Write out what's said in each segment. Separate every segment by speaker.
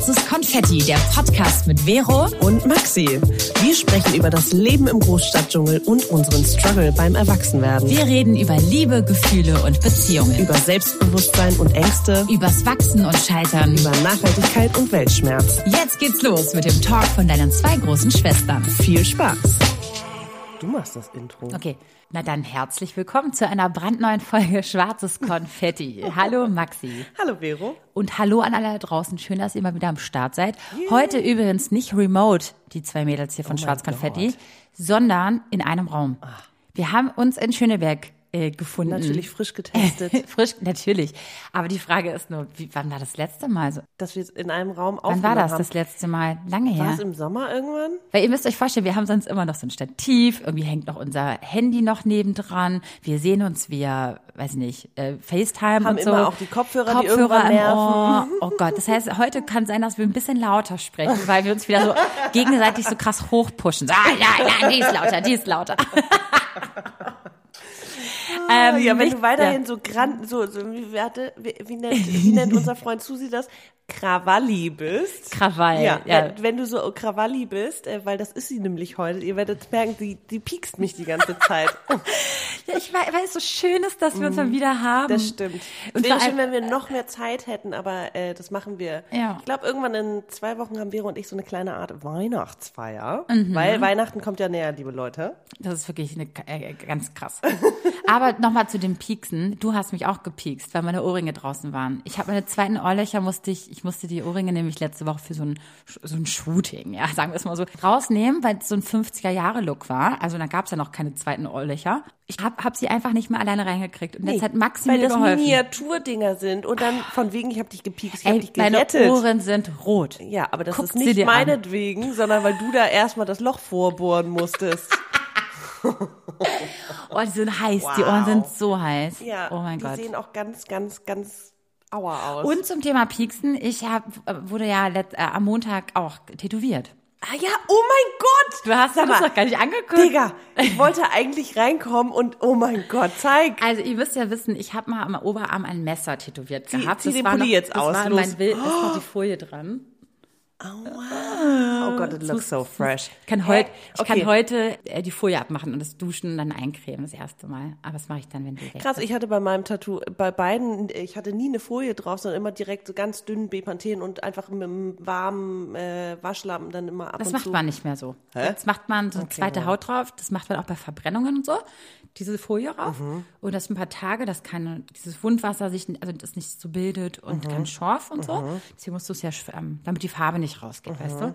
Speaker 1: Schwarzes Konfetti, der Podcast mit Vero
Speaker 2: und Maxi. Wir sprechen über das Leben im Großstadtdschungel und unseren Struggle beim Erwachsenwerden.
Speaker 1: Wir reden über Liebe, Gefühle und Beziehungen.
Speaker 2: Über Selbstbewusstsein und Ängste.
Speaker 1: Übers Wachsen und Scheitern.
Speaker 2: Über Nachhaltigkeit und Weltschmerz.
Speaker 1: Jetzt geht's los mit dem Talk von deinen zwei großen Schwestern.
Speaker 2: Viel Spaß. Du machst das Intro.
Speaker 1: Okay, na dann herzlich willkommen zu einer brandneuen Folge Schwarzes Konfetti. hallo Maxi.
Speaker 2: Hallo Vero.
Speaker 1: Und hallo an alle da draußen. Schön, dass ihr mal wieder am Start seid. Yeah. Heute übrigens nicht remote, die zwei Mädels hier von oh Schwarz Konfetti, sondern in einem Raum. Ach. Wir haben uns in Schöneberg äh, gefunden.
Speaker 2: Natürlich frisch getestet.
Speaker 1: frisch, natürlich. Aber die Frage ist nur, wie, wann war das letzte Mal so?
Speaker 2: Dass wir in einem Raum
Speaker 1: Wann war das haben. das letzte Mal? Lange her.
Speaker 2: War es im Sommer irgendwann?
Speaker 1: Weil ihr müsst euch vorstellen, wir haben sonst immer noch so ein Stativ, irgendwie hängt noch unser Handy noch nebendran. Wir sehen uns via, weiß nicht, äh, FaceTime
Speaker 2: haben
Speaker 1: und so.
Speaker 2: immer auch die Kopfhörer, Kopfhörer die irgendwann nerven.
Speaker 1: Oh. oh Gott, das heißt, heute kann sein, dass wir ein bisschen lauter sprechen, weil wir uns wieder so gegenseitig so krass hochpushen. ah, ja, ja, die ist lauter, die ist lauter.
Speaker 2: Ähm, ja, wenn du weiterhin ja. so gran, so, so wie, warte, wie, wie, nennt, wie nennt unser Freund Susi das? Krawalli bist.
Speaker 1: Krawall, ja. ja.
Speaker 2: Wenn du so Krawalli bist, äh, weil das ist sie nämlich heute, ihr werdet merken, die, die piekst mich die ganze Zeit.
Speaker 1: ja, ich weiß, weil es so schön ist, dass wir uns mal mhm. wieder haben.
Speaker 2: Das stimmt. Und wäre schön, wenn wir noch mehr Zeit hätten, aber äh, das machen wir. Ja. Ich glaube, irgendwann in zwei Wochen haben wir und ich so eine kleine Art Weihnachtsfeier, mhm. weil Weihnachten kommt ja näher, liebe Leute.
Speaker 1: Das ist wirklich eine, äh, ganz krass. aber nochmal zu den Pieksen. Du hast mich auch gepiekst, weil meine Ohrringe draußen waren. Ich habe meine zweiten Ohrlöcher, musste ich, ich musste die Ohrringe nämlich letzte Woche für so ein, so ein Shooting, ja, sagen wir es mal so, rausnehmen, weil es so ein 50er-Jahre-Look war. Also da gab es ja noch keine zweiten Ohrlöcher. Ich habe hab sie einfach nicht mehr alleine reingekriegt. Und nee, jetzt hat Maxi
Speaker 2: weil das. Miniaturdinger sind. Und dann von wegen, ich habe dich gepiekst, ich habe dich
Speaker 1: gerettet. Meine Ohren sind rot.
Speaker 2: Ja, aber das Guck ist nicht meinetwegen, an. sondern weil du da erstmal das Loch vorbohren musstest.
Speaker 1: oh, die sind heiß. Wow. Die Ohren sind so heiß. Ja, oh mein
Speaker 2: die
Speaker 1: Gott.
Speaker 2: Die sehen auch ganz, ganz, ganz aua aus.
Speaker 1: Und zum Thema Pieksen. Ich hab, wurde ja let, äh, am Montag auch tätowiert.
Speaker 2: Ah ja, oh mein Gott!
Speaker 1: Du hast das doch gar nicht angeguckt.
Speaker 2: Digga, ich wollte eigentlich reinkommen und oh mein Gott, zeig.
Speaker 1: Also ihr müsst ja wissen, ich habe mal am Oberarm ein Messer tätowiert gehabt.
Speaker 2: Zieh, zieh das den Pulli noch, jetzt
Speaker 1: das
Speaker 2: aus,
Speaker 1: war los. mein Bild, ist noch die Folie dran.
Speaker 2: Oh, wow. oh Gott, it looks so fresh.
Speaker 1: Ich kann, heut, ich okay. kann heute äh, die Folie abmachen und das Duschen und dann eincremen das erste Mal. Aber das mache ich dann, wenn du
Speaker 2: Krass, ich hatte bei meinem Tattoo, bei beiden, ich hatte nie eine Folie drauf, sondern immer direkt so ganz dünnen Bepanthen und einfach mit einem warmen äh, Waschlappen dann immer ab
Speaker 1: das
Speaker 2: und
Speaker 1: zu. Das macht man nicht mehr so. Hä? Jetzt macht man so eine okay, zweite Haut drauf. Das macht man auch bei Verbrennungen und so diese Folie rauf mhm. und das ein paar Tage, dass keine, dieses Wundwasser sich, also das nicht so bildet und mhm. kein Schorf und so. Mhm. Deswegen musst du es ja, damit die Farbe nicht rausgeht, weißt du?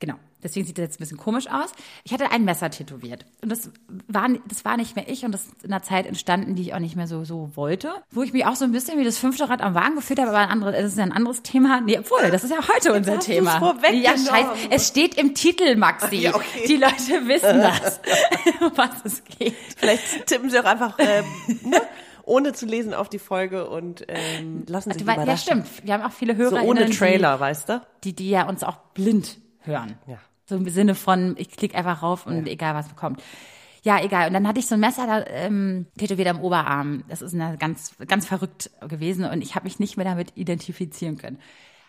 Speaker 1: Genau. Deswegen sieht das jetzt ein bisschen komisch aus. Ich hatte ein Messer tätowiert. Und das war, das war nicht mehr ich und das ist in einer Zeit entstanden, die ich auch nicht mehr so, so wollte. Wo ich mich auch so ein bisschen wie das fünfte Rad am Wagen gefühlt habe, aber ein anderes, das ist ja ein anderes Thema. Nee, obwohl, das ist ja heute unser Thema. Ja, scheiße. Es steht im Titel, Maxi. Ja, okay. Die Leute wissen das, um was es geht.
Speaker 2: Vielleicht tippen sie auch einfach, ähm, ne? ohne zu lesen auf die Folge und ähm, lassen sich überraschen.
Speaker 1: Ja, stimmt. Wir haben auch viele Hörer.
Speaker 2: So ohne Trailer, die, weißt du?
Speaker 1: Die, die ja uns auch blind hören. Ja. So im Sinne von, ich klicke einfach rauf und ja. egal was bekommt. Ja, egal. Und dann hatte ich so ein Messer da ähm, tätowiert am Oberarm. Das ist ganz, ganz verrückt gewesen und ich habe mich nicht mehr damit identifizieren können.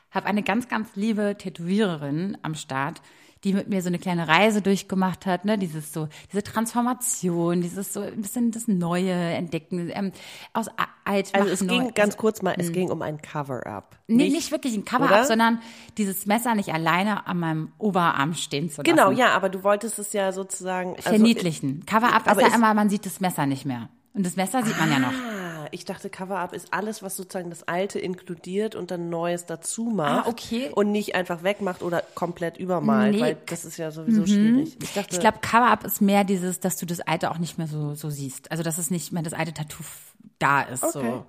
Speaker 1: Habe eine ganz, ganz liebe Tätowiererin am Start, die mit mir so eine kleine Reise durchgemacht hat, ne, dieses so, diese Transformation, dieses so ein bisschen das Neue entdecken, ähm, aus alt
Speaker 2: Also es ging neu. ganz kurz mal, es hm. ging um ein Cover-up.
Speaker 1: Nee, nicht, nicht wirklich ein Cover-up, sondern dieses Messer nicht alleine an meinem Oberarm stehen zu
Speaker 2: lassen. Genau, ja, aber du wolltest es ja sozusagen
Speaker 1: also, verniedlichen. Cover-up ist ja immer, man sieht das Messer nicht mehr. Und das Messer sieht man ja noch.
Speaker 2: Ich dachte, Cover-Up ist alles, was sozusagen das Alte inkludiert und dann Neues dazu macht.
Speaker 1: Ah, okay.
Speaker 2: Und nicht einfach wegmacht oder komplett übermalt, nee. weil das ist ja sowieso mhm. schwierig.
Speaker 1: Ich, ich glaube, Cover-Up ist mehr dieses, dass du das Alte auch nicht mehr so, so siehst. Also, dass es nicht mehr das alte Tattoo da ist. Okay. So.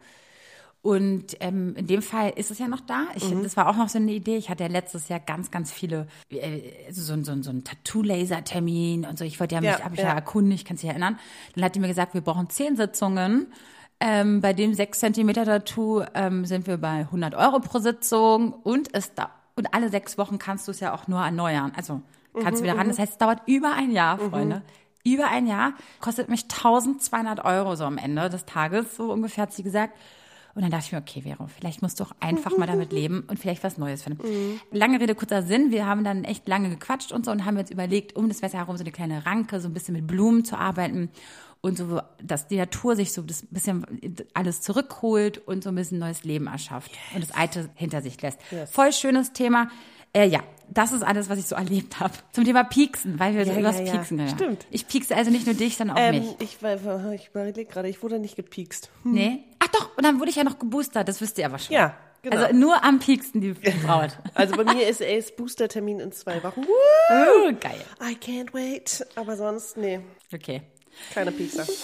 Speaker 1: Und ähm, in dem Fall ist es ja noch da. Ich, mhm. Das war auch noch so eine Idee. Ich hatte ja letztes Jahr ganz, ganz viele, äh, so, so, so ein Tattoo-Laser-Termin und so. Ich wollte ja mich, ja, habe ich ja, ja erkundigt, kannst dich erinnern. Dann hat die mir gesagt, wir brauchen zehn Sitzungen. Ähm, bei dem sechs Zentimeter Tattoo ähm, sind wir bei 100 Euro pro Sitzung und es da und alle sechs Wochen kannst du es ja auch nur erneuern. Also kannst du mhm, wieder ran. Mhm. Das heißt, es dauert über ein Jahr, mhm. Freunde. Über ein Jahr kostet mich 1200 Euro so am Ende des Tages, so ungefähr hat sie gesagt. Und dann dachte ich mir, okay, Vero, vielleicht musst du auch einfach mal damit leben und vielleicht was Neues finden. Mhm. Lange Rede, kurzer Sinn. Wir haben dann echt lange gequatscht und so und haben jetzt überlegt, um das Wetter herum so eine kleine Ranke, so ein bisschen mit Blumen zu arbeiten und so, dass die Natur sich so das bisschen alles zurückholt und so ein bisschen neues Leben erschafft yes. und das Alte hinter sich lässt. Yes. Voll schönes Thema. Äh, ja, das ist alles, was ich so erlebt habe. Zum Thema Pieksen, weil wir ja, so übers ja, ja. Pieksen gehört.
Speaker 2: Stimmt.
Speaker 1: Ich piekse also nicht nur dich, sondern auch ähm, mich.
Speaker 2: Ich, ich überlege gerade, ich wurde nicht gepiekst.
Speaker 1: Hm. Nee? Ach doch, und dann wurde ich ja noch geboostert, das wisst ihr aber schon.
Speaker 2: Ja, Genau.
Speaker 1: Also nur am pieksten die Braut.
Speaker 2: Also bei mir ist es Boostertermin in zwei Wochen.
Speaker 1: Woo! Uh, geil.
Speaker 2: I can't wait. Aber sonst, nee.
Speaker 1: Okay.
Speaker 2: Keine Piekser.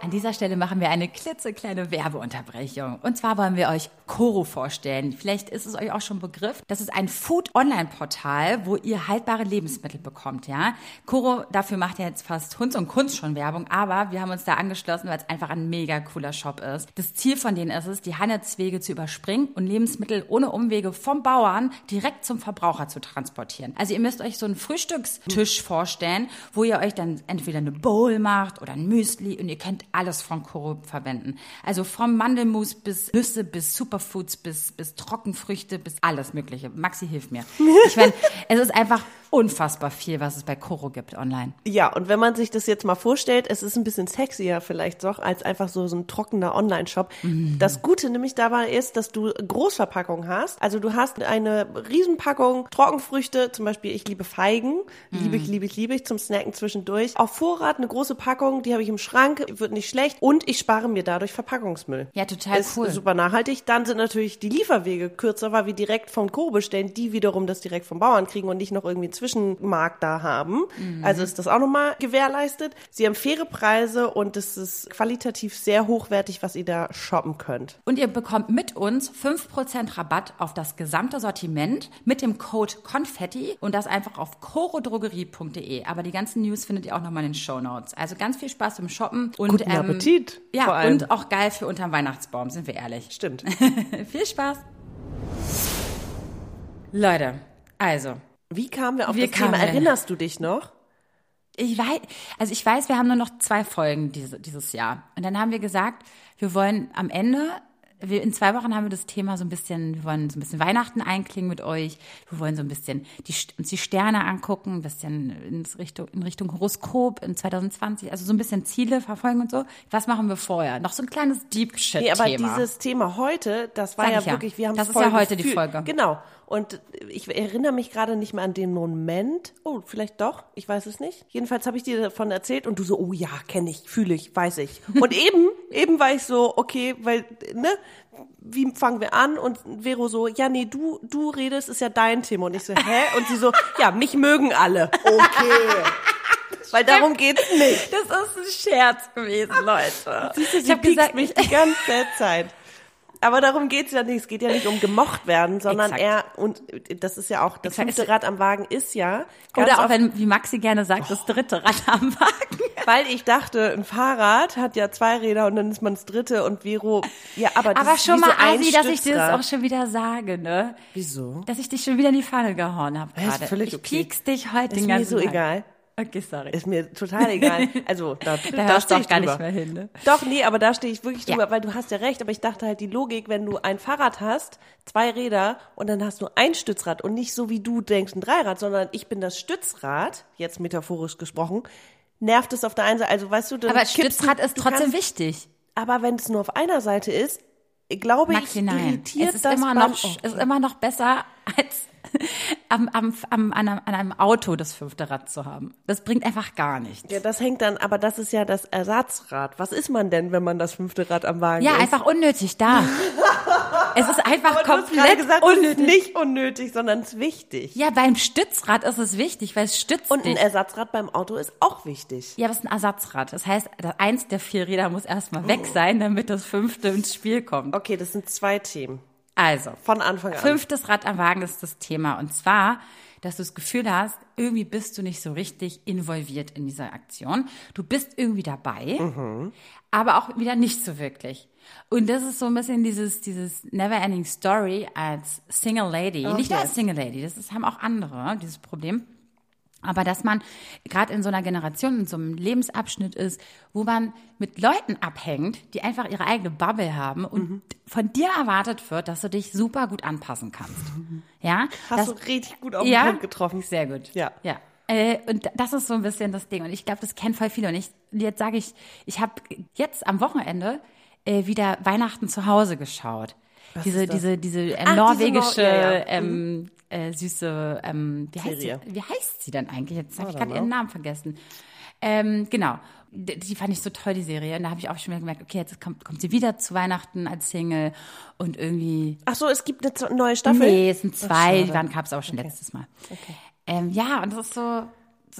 Speaker 1: An dieser Stelle machen wir eine klitzekleine Werbeunterbrechung. Und zwar wollen wir euch Coro vorstellen. Vielleicht ist es euch auch schon Begriff. Das ist ein Food-Online-Portal, wo ihr haltbare Lebensmittel bekommt, ja. Coro, dafür macht ja jetzt fast Hunds und Kunst schon Werbung, aber wir haben uns da angeschlossen, weil es einfach ein mega cooler Shop ist. Das Ziel von denen ist es, die Handelswege zu überspringen und Lebensmittel ohne Umwege vom Bauern direkt zum Verbraucher zu transportieren. Also ihr müsst euch so einen Frühstückstisch vorstellen, wo ihr euch dann entweder eine Bowl macht oder ein Müsli und ihr könnt alles von Koro verwenden. Also vom Mandelmus bis Nüsse, bis Superfoods, bis, bis Trockenfrüchte, bis alles Mögliche. Maxi hilft mir. Ich meine, es ist einfach unfassbar viel, was es bei Koro gibt online.
Speaker 2: Ja, und wenn man sich das jetzt mal vorstellt, es ist ein bisschen sexier vielleicht doch, als einfach so, so ein trockener Online-Shop. Mhm. Das Gute nämlich dabei ist, dass du Großverpackungen hast. Also du hast eine Riesenpackung Trockenfrüchte, zum Beispiel ich liebe Feigen, mhm. liebe ich, liebe ich, liebe ich zum Snacken zwischendurch. Auf Vorrat eine große Packung, die habe ich im Schrank, wird nicht schlecht und ich spare mir dadurch Verpackungsmüll.
Speaker 1: Ja, total
Speaker 2: ist
Speaker 1: cool.
Speaker 2: super nachhaltig. Dann sind natürlich die Lieferwege kürzer, weil wir direkt vom Koro bestellen, die wiederum das direkt vom Bauern kriegen und nicht noch irgendwie Zwischenmarkt da haben. Mhm. Also ist das auch nochmal gewährleistet. Sie haben faire Preise und es ist qualitativ sehr hochwertig, was ihr da shoppen könnt.
Speaker 1: Und ihr bekommt mit uns 5% Rabatt auf das gesamte Sortiment mit dem Code Konfetti und das einfach auf chorodrogerie.de. Aber die ganzen News findet ihr auch nochmal in den Show Notes. Also ganz viel Spaß im Shoppen
Speaker 2: und Guten ähm, Appetit.
Speaker 1: Ja, und auch geil für unterm Weihnachtsbaum, sind wir ehrlich.
Speaker 2: Stimmt.
Speaker 1: viel Spaß. Leute, also
Speaker 2: wie kamen wir auf wir das Thema? Erinnerst du dich noch?
Speaker 1: Ich weiß, also ich weiß, wir haben nur noch zwei Folgen diese, dieses Jahr. Und dann haben wir gesagt, wir wollen am Ende wir, in zwei Wochen haben wir das Thema so ein bisschen, wir wollen so ein bisschen Weihnachten einklingen mit euch. Wir wollen so ein bisschen die, uns die Sterne angucken, ein bisschen ins Richtung, in Richtung Horoskop in 2020, also so ein bisschen Ziele verfolgen und so. Was machen wir vorher? Noch so ein kleines Deep Shit Thema. Nee,
Speaker 2: aber dieses Thema heute, das war Sag ja, wirklich, wir haben
Speaker 1: Das ist ja heute die Folge.
Speaker 2: Genau. Und ich erinnere mich gerade nicht mehr an den Moment. Oh, vielleicht doch. Ich weiß es nicht. Jedenfalls habe ich dir davon erzählt und du so, oh ja, kenne ich, fühle ich, weiß ich. Und eben, eben war ich so, okay, weil, ne, wie fangen wir an? Und Vero so, ja, nee, du, du redest, ist ja dein Thema. Und ich so, hä? Und sie so, ja, mich mögen alle. Okay. Weil darum geht's nicht.
Speaker 1: Das ist ein Scherz gewesen, Leute.
Speaker 2: Siehst du, sie ich habe gesagt, mich die ganze Zeit. Aber darum geht's ja nicht. Es geht ja nicht um gemocht werden, sondern Exakt. eher, und das ist ja auch, das Exakt. fünfte Rad am Wagen ist ja.
Speaker 1: Oder auch wenn, wie Maxi gerne sagt, oh. das dritte Rad am Wagen.
Speaker 2: Weil ich dachte, ein Fahrrad hat ja zwei Räder und dann ist man das dritte und Vero, ja, aber das
Speaker 1: aber
Speaker 2: ist
Speaker 1: schon
Speaker 2: mal,
Speaker 1: so Asi, dass ich dir das auch schon wieder sage, ne?
Speaker 2: Wieso?
Speaker 1: Dass ich dich schon wieder in die Pfanne gehauen habe
Speaker 2: gerade. Ich
Speaker 1: okay. piekst dich heute
Speaker 2: ist
Speaker 1: den ganzen
Speaker 2: mir so Tag. egal.
Speaker 1: Okay, sorry.
Speaker 2: Ist mir total egal. Also da,
Speaker 1: da, da stehe ich gar drüber. nicht mehr hin. Ne?
Speaker 2: Doch, nee, aber da stehe ich wirklich drüber, ja. weil du hast ja recht. Aber ich dachte halt die Logik, wenn du ein Fahrrad hast, zwei Räder und dann hast du ein Stützrad und nicht so wie du denkst ein Dreirad, sondern ich bin das Stützrad, jetzt metaphorisch gesprochen, nervt es auf der einen Seite. Also weißt du, dann
Speaker 1: aber Stützrad du, ist trotzdem kannst, wichtig.
Speaker 2: Aber wenn es nur auf einer Seite ist, glaube
Speaker 1: Maxi,
Speaker 2: ich,
Speaker 1: nein.
Speaker 2: irritiert
Speaker 1: es ist das immer noch, oh. es ist immer noch besser als am, am, am, an, einem, an einem Auto das fünfte Rad zu haben. Das bringt einfach gar nichts.
Speaker 2: Ja, das hängt dann, aber das ist ja das Ersatzrad. Was ist man denn, wenn man das fünfte Rad am Wagen
Speaker 1: ja,
Speaker 2: ist?
Speaker 1: Ja, einfach unnötig da. es ist einfach aber komplett
Speaker 2: gesagt, unnötig. Es ist nicht unnötig, sondern es ist wichtig.
Speaker 1: Ja, beim Stützrad ist es wichtig, weil es stützt
Speaker 2: Und ein dich. Ersatzrad beim Auto ist auch wichtig.
Speaker 1: Ja, was ist ein Ersatzrad? Das heißt, eins der vier Räder muss erstmal weg oh. sein, damit das fünfte ins Spiel kommt.
Speaker 2: Okay, das sind zwei Themen.
Speaker 1: Also,
Speaker 2: von Anfang an.
Speaker 1: Fünftes Rad am Wagen ist das Thema. Und zwar, dass du das Gefühl hast, irgendwie bist du nicht so richtig involviert in dieser Aktion. Du bist irgendwie dabei, mhm. aber auch wieder nicht so wirklich. Und das ist so ein bisschen dieses, dieses Never-Ending Story als Single Lady. Oh, nicht nur als Single Lady, das ist, haben auch andere, dieses Problem. Aber dass man gerade in so einer Generation, in so einem Lebensabschnitt ist, wo man mit Leuten abhängt, die einfach ihre eigene Bubble haben und mhm. von dir erwartet wird, dass du dich super gut anpassen kannst. Ja?
Speaker 2: Hast
Speaker 1: das,
Speaker 2: du richtig gut auf den ja, Punkt getroffen.
Speaker 1: Sehr gut. Ja. Ja. Äh, und das ist so ein bisschen das Ding. Und ich glaube, das kennen voll viele. Und ich, jetzt sage ich, ich habe jetzt am Wochenende äh, wieder Weihnachten zu Hause geschaut. Was diese, diese, diese äh, Ach, norwegische diese Nor ja, ja. Ähm, mhm äh, süße, ähm, wie, heißt sie, wie heißt sie denn eigentlich? Jetzt habe ich gerade ihren Namen vergessen. Ähm, genau. Die, die fand ich so toll, die Serie. Und da habe ich auch schon wieder gemerkt, okay, jetzt kommt, kommt sie wieder zu Weihnachten als Single und irgendwie.
Speaker 2: Ach so, es gibt eine neue Staffel?
Speaker 1: Nee, es sind zwei, die waren, gab es auch schon okay. letztes Mal. Okay. Ähm, ja, und das ist so,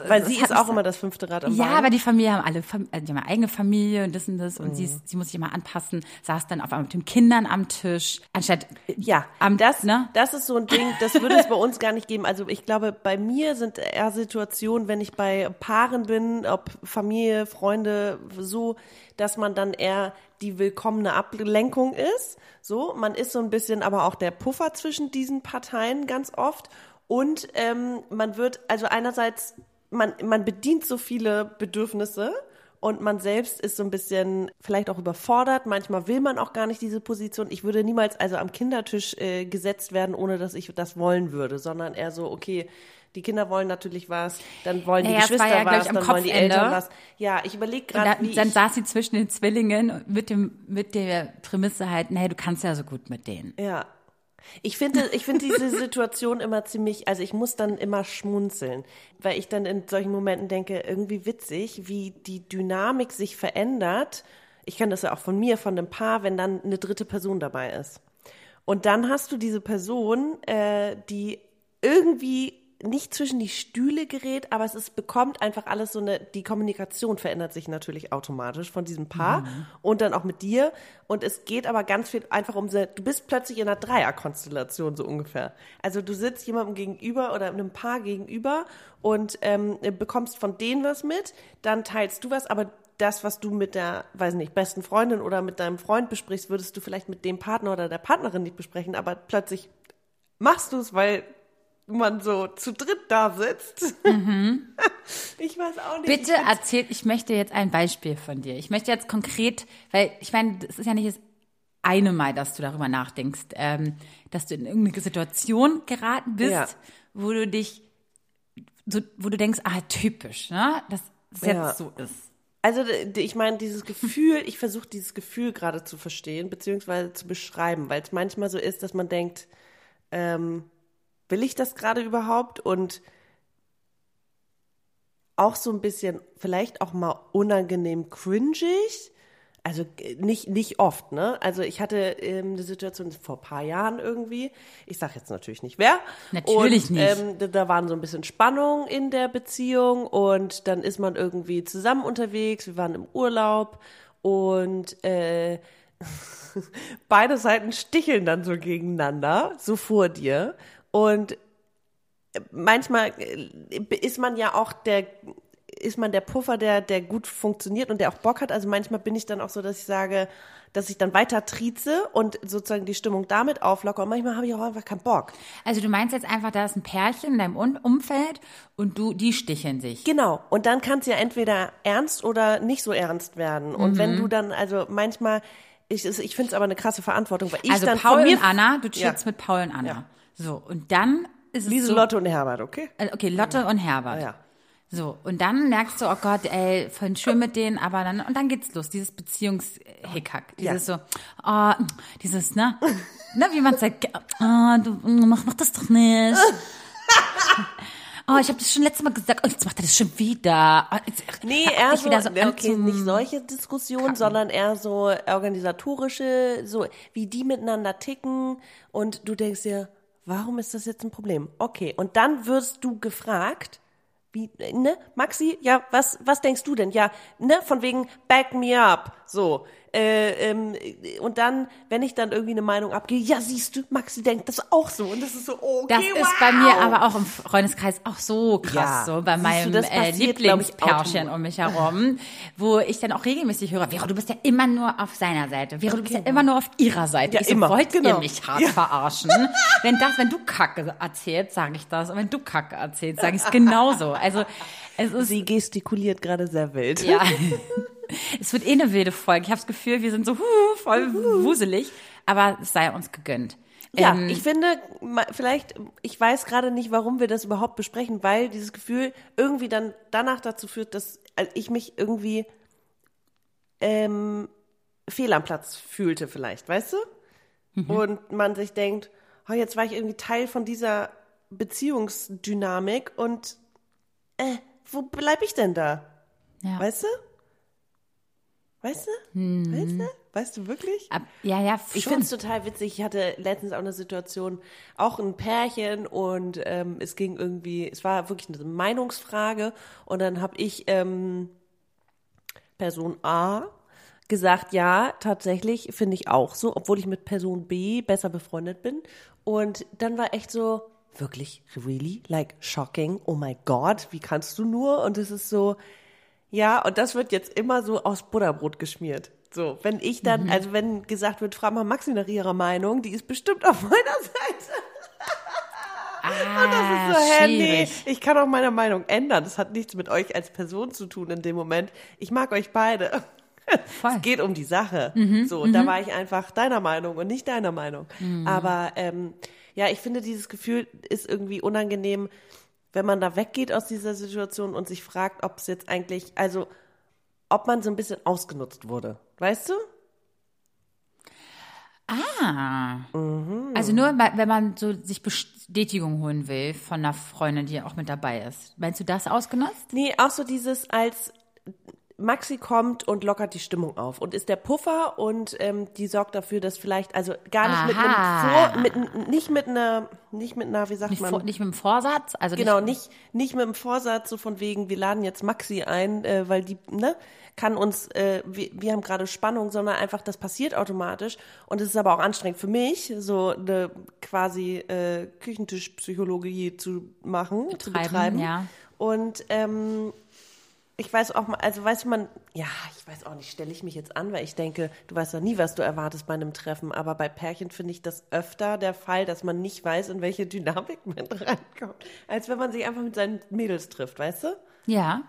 Speaker 2: weil sie ist auch immer das fünfte Rad am
Speaker 1: Ja, aber die Familie haben alle, äh, die haben eigene Familie und das und das und mhm. sie, ist, sie muss sich immer anpassen, saß dann auf einmal mit den Kindern am Tisch, anstatt,
Speaker 2: ja, am, das, ne? Das ist so ein Ding, das würde es bei uns gar nicht geben. Also ich glaube, bei mir sind eher Situationen, wenn ich bei Paaren bin, ob Familie, Freunde, so, dass man dann eher die willkommene Ablenkung ist. So, man ist so ein bisschen aber auch der Puffer zwischen diesen Parteien ganz oft. Und ähm, man wird, also einerseits man, man bedient so viele Bedürfnisse und man selbst ist so ein bisschen vielleicht auch überfordert. Manchmal will man auch gar nicht diese Position. Ich würde niemals also am Kindertisch äh, gesetzt werden, ohne dass ich das wollen würde, sondern eher so, okay, die Kinder wollen natürlich was, dann wollen die naja, Geschwister ja, was, dann Kopfende. wollen die Eltern was. Ja, ich überlege gerade,
Speaker 1: wie Dann saß sie zwischen den Zwillingen mit dem mit der Prämisse halt, naja, du kannst ja so gut mit denen.
Speaker 2: Ja, ich finde, ich finde diese Situation immer ziemlich, also ich muss dann immer schmunzeln, weil ich dann in solchen Momenten denke, irgendwie witzig, wie die Dynamik sich verändert. Ich kenne das ja auch von mir, von einem Paar, wenn dann eine dritte Person dabei ist. Und dann hast du diese Person, äh, die irgendwie nicht zwischen die Stühle gerät, aber es ist, bekommt einfach alles so eine, die Kommunikation verändert sich natürlich automatisch von diesem Paar mhm. und dann auch mit dir. Und es geht aber ganz viel einfach um, du bist plötzlich in einer Dreierkonstellation so ungefähr. Also du sitzt jemandem gegenüber oder einem Paar gegenüber und ähm, bekommst von denen was mit, dann teilst du was, aber das, was du mit der, weiß nicht, besten Freundin oder mit deinem Freund besprichst, würdest du vielleicht mit dem Partner oder der Partnerin nicht besprechen, aber plötzlich machst du es, weil man so zu dritt da sitzt. Mhm. Ich weiß auch nicht.
Speaker 1: Bitte erzähl, ich möchte jetzt ein Beispiel von dir. Ich möchte jetzt konkret, weil ich meine, es ist ja nicht das eine Mal, dass du darüber nachdenkst, ähm, dass du in irgendeine Situation geraten bist, ja. wo du dich, so, wo du denkst, ah, typisch, ne? Dass es ja. jetzt so ist.
Speaker 2: Also ich meine, dieses Gefühl, ich versuche dieses Gefühl gerade zu verstehen, beziehungsweise zu beschreiben, weil es manchmal so ist, dass man denkt, ähm, will ich das gerade überhaupt? Und auch so ein bisschen, vielleicht auch mal unangenehm cringig. Also nicht, nicht oft, ne? Also ich hatte ähm, eine Situation vor ein paar Jahren irgendwie. Ich sage jetzt natürlich nicht wer.
Speaker 1: Natürlich
Speaker 2: und,
Speaker 1: nicht.
Speaker 2: Ähm, da waren so ein bisschen Spannung in der Beziehung und dann ist man irgendwie zusammen unterwegs. Wir waren im Urlaub und äh, beide Seiten sticheln dann so gegeneinander, so vor dir. Und manchmal ist man ja auch der ist man der Puffer, der, der gut funktioniert und der auch Bock hat. Also manchmal bin ich dann auch so, dass ich sage, dass ich dann weiter trieze und sozusagen die Stimmung damit auflocke. Und manchmal habe ich auch einfach keinen Bock.
Speaker 1: Also du meinst jetzt einfach, da ist ein Pärchen in deinem Umfeld und du, die sticheln sich.
Speaker 2: Genau. Und dann kann es ja entweder ernst oder nicht so ernst werden. Und mhm. wenn du dann, also manchmal, ich, ich finde es aber eine krasse Verantwortung, weil ich
Speaker 1: also
Speaker 2: dann
Speaker 1: Paul und Anna, du chillst ja. mit Paul und Anna. Ja. So, und dann ist es
Speaker 2: Lise,
Speaker 1: so,
Speaker 2: Lotte und Herbert, okay?
Speaker 1: Äh, okay, Lotte und Herbert.
Speaker 2: Ja.
Speaker 1: So, und dann merkst du, oh Gott, ey, voll schön mit denen, aber dann, und dann geht's los, dieses Beziehungshickhack, dieses ja. so, oh, dieses, ne, ne, wie man sagt, oh, du, mach, mach das doch nicht. Oh, ich habe das schon letztes Mal gesagt. Oh, jetzt macht er das schon wieder. Oh,
Speaker 2: jetzt, nee, eher so, so okay, nicht solche Diskussionen, sondern eher so organisatorische, so wie die miteinander ticken und du denkst dir, warum ist das jetzt ein Problem? Okay, und dann wirst du gefragt, wie, ne, Maxi, ja, was, was denkst du denn? Ja, ne, von wegen back me up, so. Äh, ähm, und dann, wenn ich dann irgendwie eine Meinung abgehe, ja, siehst du, Maxi denkt das auch so. Und das ist so, okay,
Speaker 1: Das
Speaker 2: wow.
Speaker 1: ist bei mir aber auch im Freundeskreis auch so krass,
Speaker 2: Ja.
Speaker 1: so bei
Speaker 2: du,
Speaker 1: meinem äh, Lieblingspärchen um mich herum, wo ich dann auch regelmäßig höre, Vero, du bist ja immer nur auf seiner Seite. Vero, du bist ja immer nur auf ihrer Seite.
Speaker 2: Ja,
Speaker 1: ich so,
Speaker 2: immer,
Speaker 1: wollt
Speaker 2: genau.
Speaker 1: ihr mich hart
Speaker 2: Ja.
Speaker 1: verarschen? wenn das, wenn du Kacke erzählst, sage ich das. Und wenn du Kacke erzählst, sage ich es genauso. Also, es ist
Speaker 2: Sie gestikuliert gerade sehr wild.
Speaker 1: ja. es wird eh eine wilde Folge. Ich habe das Gefühl, wir sind so huh, voll wuselig, aber es sei uns gegönnt.
Speaker 2: Ja,
Speaker 1: Ähm,
Speaker 2: ich finde, vielleicht, ich weiß gerade nicht, warum wir das überhaupt besprechen, weil dieses Gefühl irgendwie dann danach dazu führt, dass also ich mich irgendwie ähm, fehl am Platz fühlte vielleicht, weißt du? Und man sich denkt, oh, jetzt war ich irgendwie Teil von dieser Beziehungsdynamik und äh, wo bleib ich denn da?
Speaker 1: ja.
Speaker 2: Weißt du? Weißt du? Weißt du? Weißt du wirklich?
Speaker 1: Ab, ja, ja,
Speaker 2: Ich
Speaker 1: schon.
Speaker 2: finde es total witzig. Ich hatte letztens auch eine Situation, auch ein Pärchen und ähm, es ging irgendwie, es war wirklich eine Meinungsfrage und dann habe ich ähm, Person A gesagt, ja, tatsächlich finde ich auch so, obwohl ich mit Person B besser befreundet bin. Und dann war echt so, wirklich, really, like shocking, oh my God, wie kannst du nur? Und es ist so, ja, und das wird jetzt immer so aus Butterbrot geschmiert. So, wenn ich dann,
Speaker 1: Mhm.
Speaker 2: also wenn gesagt wird, frag mal Maxi nach ihrer Meinung, die ist bestimmt auf meiner Seite.
Speaker 1: ah,
Speaker 2: So, hä, nee, ich kann auch meine Meinung ändern. Das hat nichts mit euch als Person zu tun in dem Moment. Ich mag euch beide.
Speaker 1: Voll.
Speaker 2: Es geht um die Sache.
Speaker 1: Mhm,
Speaker 2: So, und da war ich einfach deiner Meinung und nicht deiner Meinung. Aber ähm, ja, ich finde, dieses Gefühl ist irgendwie unangenehm, wenn man da weggeht aus dieser Situation und sich fragt, ob es jetzt eigentlich, also ob man so ein bisschen ausgenutzt wurde. Weißt du?
Speaker 1: Ah.
Speaker 2: Mhm.
Speaker 1: Also nur, wenn man so sich Bestätigung holen will von einer Freundin, die auch mit dabei ist. Meinst du das ausgenutzt?
Speaker 2: Nee, auch so dieses als Maxi kommt und lockert die Stimmung auf und ist der Puffer und ähm, die sorgt dafür, dass vielleicht also gar nicht mit einem
Speaker 1: Aha.
Speaker 2: Vor, mit, nicht mit einer nicht mit einer wie sagt
Speaker 1: Nicht,
Speaker 2: man
Speaker 1: vor, nicht mit dem Vorsatz? Also
Speaker 2: genau
Speaker 1: nicht,
Speaker 2: nicht mit dem Vorsatz so von wegen wir laden jetzt Maxi ein, äh, weil die ne kann uns äh, wir, wir haben gerade Spannung, sondern einfach das passiert automatisch und es ist aber auch anstrengend für mich so eine quasi äh, Küchentischpsychologie zu machen zu
Speaker 1: Betreiben,
Speaker 2: betreiben
Speaker 1: ja.
Speaker 2: und ähm, ich weiß auch mal, also weißt du, man, ja, ich weiß auch nicht, stelle ich mich jetzt an, weil ich denke, du weißt doch nie, was du erwartest bei einem Treffen, aber bei Pärchen finde ich das öfter der Fall, dass man nicht weiß, in welche Dynamik man reinkommt, als wenn man sich einfach mit seinen Mädels trifft, weißt du?
Speaker 1: Ja.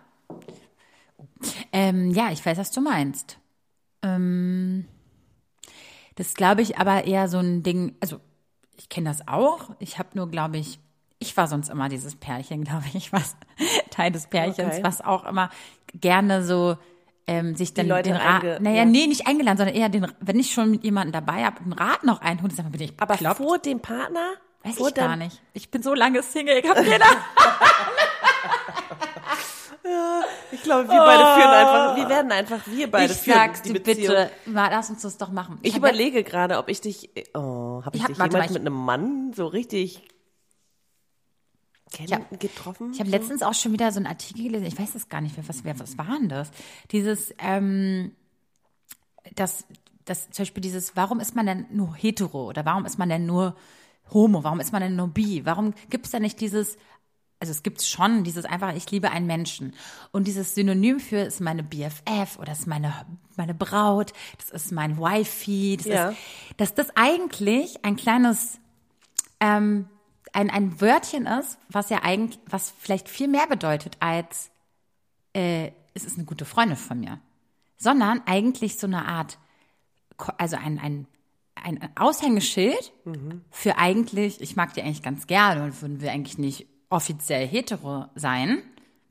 Speaker 1: Ähm, ja, ich weiß, was du meinst. Ähm, das glaube ich aber eher so ein Ding, also ich kenne das auch. Ich habe nur, glaube ich, ich war sonst immer dieses Pärchen, glaube ich, was Teil des Pärchens,
Speaker 2: Okay.
Speaker 1: was auch immer gerne so ähm, sich dann den Rat, naja,
Speaker 2: ja.
Speaker 1: nee, nicht eingeladen, sondern eher den, wenn ich schon mit jemandem dabei habe, den Rat noch einholen, sag mal, bin ich
Speaker 2: Aber
Speaker 1: bekloppt?
Speaker 2: vor dem Partner?
Speaker 1: Weiß
Speaker 2: vor
Speaker 1: ich gar nicht. Ich bin so lange Single, ich habe keine
Speaker 2: Ich glaube, wir beide führen einfach, wir werden einfach, wir beide
Speaker 1: Ich
Speaker 2: führen
Speaker 1: sag's
Speaker 2: die
Speaker 1: dir
Speaker 2: Beziehung.
Speaker 1: bitte, mal, lass uns das doch machen.
Speaker 2: Ich
Speaker 1: hab
Speaker 2: überlege gerade, ob ich dich, oh, habe ich,
Speaker 1: Ich hab-
Speaker 2: dich
Speaker 1: ich-
Speaker 2: mit einem Mann so richtig kennen,
Speaker 1: hab-
Speaker 2: getroffen?
Speaker 1: Ich habe letztens auch schon wieder so einen Artikel gelesen, ich weiß das gar nicht mehr, was, wer- was war denn das? Dieses, ähm, das, das, zum Beispiel dieses, warum ist man denn nur hetero oder warum ist man denn nur homo, warum ist man denn nur bi? Warum gibt es da nicht dieses, also es gibt schon dieses einfach, ich liebe einen Menschen. Und dieses Synonym für ist meine BFF oder ist meine, meine Braut, das ist mein Wifi, das
Speaker 2: Ja.
Speaker 1: ist, dass das eigentlich ein kleines ähm, ein, ein Wörtchen ist, was ja eigentlich, was vielleicht viel mehr bedeutet als äh, es ist eine gute Freundin von mir, sondern eigentlich so eine Art, also ein, ein, ein Aushängeschild für eigentlich, ich mag die eigentlich ganz gerne und würden wir eigentlich nicht offiziell hetero sein,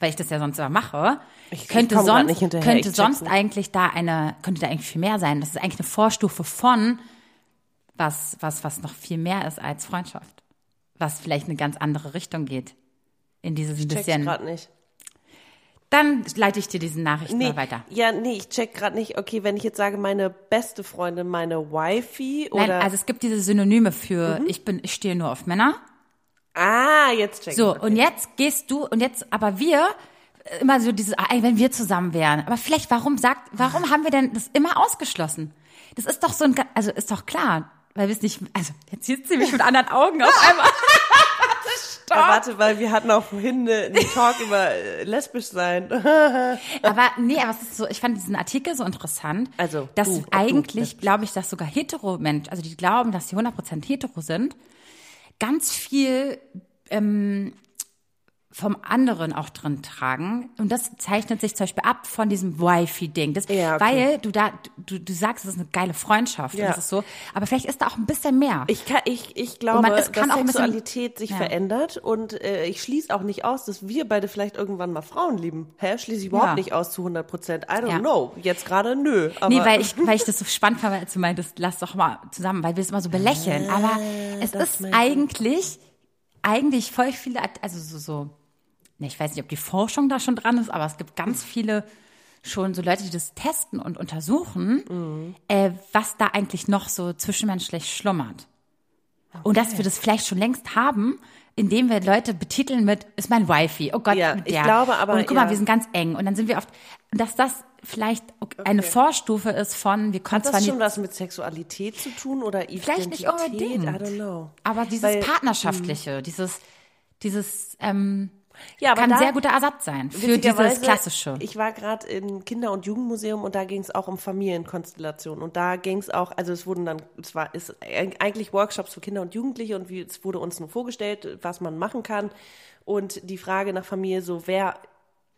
Speaker 1: weil ich das ja sonst immer mache,
Speaker 2: Ich- ich
Speaker 1: könnte
Speaker 2: grad
Speaker 1: sonst, könnte
Speaker 2: ich
Speaker 1: sonst eigentlich da eine, könnte da eigentlich viel mehr sein. Das ist eigentlich eine Vorstufe von was, was, was noch viel mehr ist als Freundschaft. Was vielleicht eine ganz andere Richtung geht. In dieses
Speaker 2: Check's
Speaker 1: bisschen.
Speaker 2: gerade nicht.
Speaker 1: Dann leite ich dir diese Nachricht
Speaker 2: Nee,
Speaker 1: mal weiter.
Speaker 2: ja, nee, ich check gerade nicht. Okay, wenn ich jetzt sage, meine beste Freundin, meine Wifi oder.
Speaker 1: Nein, also es gibt diese Synonyme für ich bin, ich stehe nur auf Männer.
Speaker 2: ah, jetzt check
Speaker 1: So,
Speaker 2: ich.
Speaker 1: und jetzt gehst du, und jetzt, aber wir immer so dieses, ey, wenn wir zusammen wären. Aber vielleicht, warum sagt, warum haben wir denn das immer ausgeschlossen? Das ist doch so ein, also ist doch klar, weil wir es nicht, also jetzt sieht sie mich mit anderen Augen auf einmal.
Speaker 2: Ja, warte, weil wir hatten auch vorhin einen Talk über äh, lesbisch sein.
Speaker 1: aber nee, aber es ist so, ich fand diesen Artikel so interessant,
Speaker 2: Also,
Speaker 1: dass
Speaker 2: du,
Speaker 1: eigentlich, glaube ich, dass sogar hetero Mensch, also die glauben, dass sie 100% hetero sind, ganz viel ähm, vom anderen auch drin tragen. Und das zeichnet sich zum Beispiel ab von diesem Wifi-Ding. Das,
Speaker 2: Ja, okay.
Speaker 1: Weil du da, du, du sagst, es ist eine geile Freundschaft.
Speaker 2: Ja.
Speaker 1: Das ist so. Aber vielleicht ist da auch ein bisschen mehr.
Speaker 2: Ich, kann, ich, ich glaube,
Speaker 1: man- es kann
Speaker 2: dass
Speaker 1: auch ein bisschen-
Speaker 2: Sexualität sich
Speaker 1: Ja.
Speaker 2: verändert und äh, ich schließe auch nicht aus, dass wir beide vielleicht irgendwann mal Frauen lieben. Hä? Schließe ich überhaupt
Speaker 1: Ja.
Speaker 2: nicht aus zu 100 Prozent. I don't know. Jetzt gerade nö. Aber
Speaker 1: Nee, weil ich, weil ich das so spannend fand, als du meintest, lass doch mal zusammen, weil wir es immer so belächeln. Aber es
Speaker 2: das
Speaker 1: ist eigentlich, eigentlich voll viele, also so, so, ich weiß nicht, ob die Forschung da schon dran ist, aber es gibt ganz viele schon so Leute, die das testen und untersuchen,
Speaker 2: Mhm.
Speaker 1: äh, was da eigentlich noch so zwischenmenschlich schlummert. Und dass wir das vielleicht schon längst haben, indem wir Leute betiteln mit, ist mein Wifi, oh Gott,
Speaker 2: Ja,
Speaker 1: mit
Speaker 2: ich
Speaker 1: der.
Speaker 2: glaube aber,
Speaker 1: Und guck mal,
Speaker 2: ja.
Speaker 1: wir sind ganz eng. Und dann sind wir oft, dass das vielleicht eine Vorstufe ist von, wir können
Speaker 2: hat
Speaker 1: zwar
Speaker 2: das
Speaker 1: nicht
Speaker 2: schon was mit Sexualität zu tun oder
Speaker 1: Vielleicht nicht
Speaker 2: Identität?
Speaker 1: unbedingt.
Speaker 2: I don't know.
Speaker 1: Aber dieses
Speaker 2: Weil-
Speaker 1: Partnerschaftliche, dieses, dieses ähm,
Speaker 2: Ja, aber
Speaker 1: kann
Speaker 2: da-
Speaker 1: ein sehr guter Ersatz sein für dieses Klassische.
Speaker 2: Ich war gerade im Kinder- und Jugendmuseum und da ging es auch um Familienkonstellationen. Und da ging es auch, also es wurden dann, es war ist eigentlich Workshops für Kinder und Jugendliche und wie, es wurde uns nur vorgestellt, was man machen kann. Und die Frage nach Familie, so wer,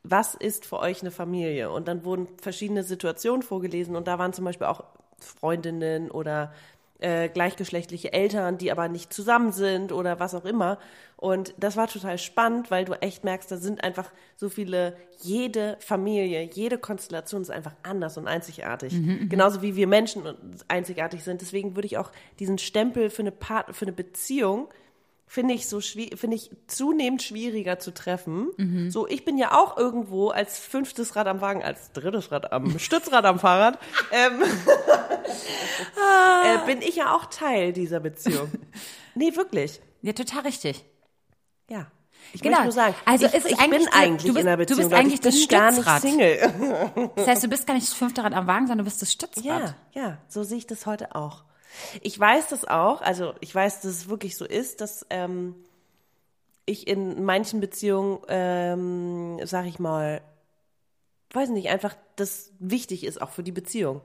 Speaker 2: was ist für euch eine Familie? Und dann wurden verschiedene Situationen vorgelesen und da waren zum Beispiel auch Freundinnen oder äh, gleichgeschlechtliche Eltern, die aber nicht zusammen sind oder was auch immer. Und das war total spannend, weil du echt merkst, da sind einfach so viele, jede Familie, jede Konstellation ist einfach anders und einzigartig. Genauso wie wir Menschen einzigartig sind. Deswegen würde ich auch diesen Stempel für eine Part für eine Beziehung finde ich so finde ich zunehmend schwieriger zu treffen. So, ich bin ja auch irgendwo als fünftes Rad am Wagen, als drittes Rad am Stützrad am Fahrrad, ähm, äh, bin ich ja auch Teil dieser Beziehung. Nee, wirklich.
Speaker 1: Ja, total richtig.
Speaker 2: Ja. Ich
Speaker 1: Genau.
Speaker 2: nur sagen,
Speaker 1: Also
Speaker 2: ich,
Speaker 1: ist
Speaker 2: ich
Speaker 1: eigentlich
Speaker 2: bin eigentlich
Speaker 1: du bist-
Speaker 2: in einer
Speaker 1: du bist
Speaker 2: Beziehung.
Speaker 1: Eigentlich
Speaker 2: ich bin
Speaker 1: das Stützrad.
Speaker 2: Single.
Speaker 1: Das heißt, du bist gar nicht das fünfte Rad am Wagen, sondern du bist das Stützrad.
Speaker 2: Ja, ja, so sehe ich das heute auch. Ich weiß das auch, also ich weiß, dass es wirklich so ist, dass ähm, ich in manchen Beziehungen, ähm, sag ich mal, weiß nicht, einfach das wichtig ist auch für die Beziehung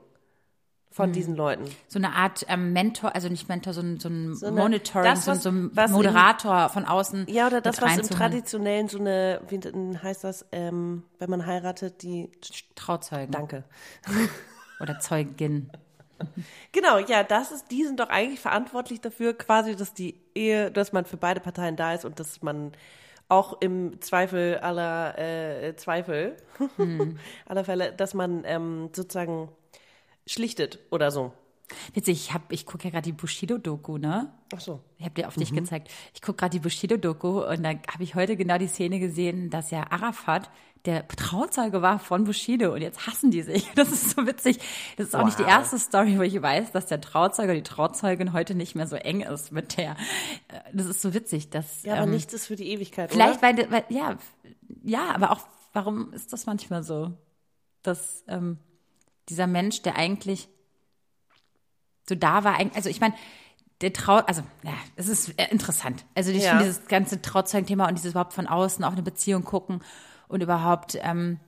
Speaker 2: von diesen Leuten.
Speaker 1: So eine Art ähm, Mentor, also nicht Mentor, so ein, so ein
Speaker 2: eine-
Speaker 1: Monitoring,
Speaker 2: das,
Speaker 1: so, ein-
Speaker 2: was-
Speaker 1: so ein
Speaker 2: was im-
Speaker 1: Moderator von außen.
Speaker 2: Ja, oder das, was im traditionellen so eine, wie heißt das, ähm, wenn man heiratet, die,
Speaker 1: Trauzeugen
Speaker 2: danke.
Speaker 1: oder Zeugin.
Speaker 2: Genau, ja, das ist, die sind doch eigentlich verantwortlich dafür, quasi, dass die Ehe, dass man für beide Parteien da ist und dass man auch im Zweifel aller äh, Zweifel, aller Fälle, dass man ähm, sozusagen schlichtet oder so.
Speaker 1: Witzig, ich, hab- ich gucke ja gerade die Bushido-Doku, ne?
Speaker 2: Ach so.
Speaker 1: Ich habe dir auf dich gezeigt. Ich gucke gerade die Bushido-Doku und da habe ich heute genau die Szene gesehen, dass ja Arafat der Trauzeuge war von Bushido und jetzt hassen die sich. Das ist so witzig. Das ist auch nicht die
Speaker 2: Wow.
Speaker 1: erste Story, wo ich weiß, dass der Trauzeuge, die Trauzeugin heute nicht mehr so eng ist mit der. Äh, Das ist so witzig, dass
Speaker 2: Ja, aber
Speaker 1: ähm,
Speaker 2: nichts ist für die Ewigkeit,
Speaker 1: vielleicht, weil, weil ja, ja, aber auch warum ist das manchmal so, dass ähm, dieser Mensch, der eigentlich so da war, eigentlich- also ich meine, der Trau, also ja, es ist äh, interessant. Also ich
Speaker 2: Ja.
Speaker 1: finde dieses ganze Trauzeugenthema und dieses überhaupt von außen auf eine Beziehung gucken und überhaupt ähm,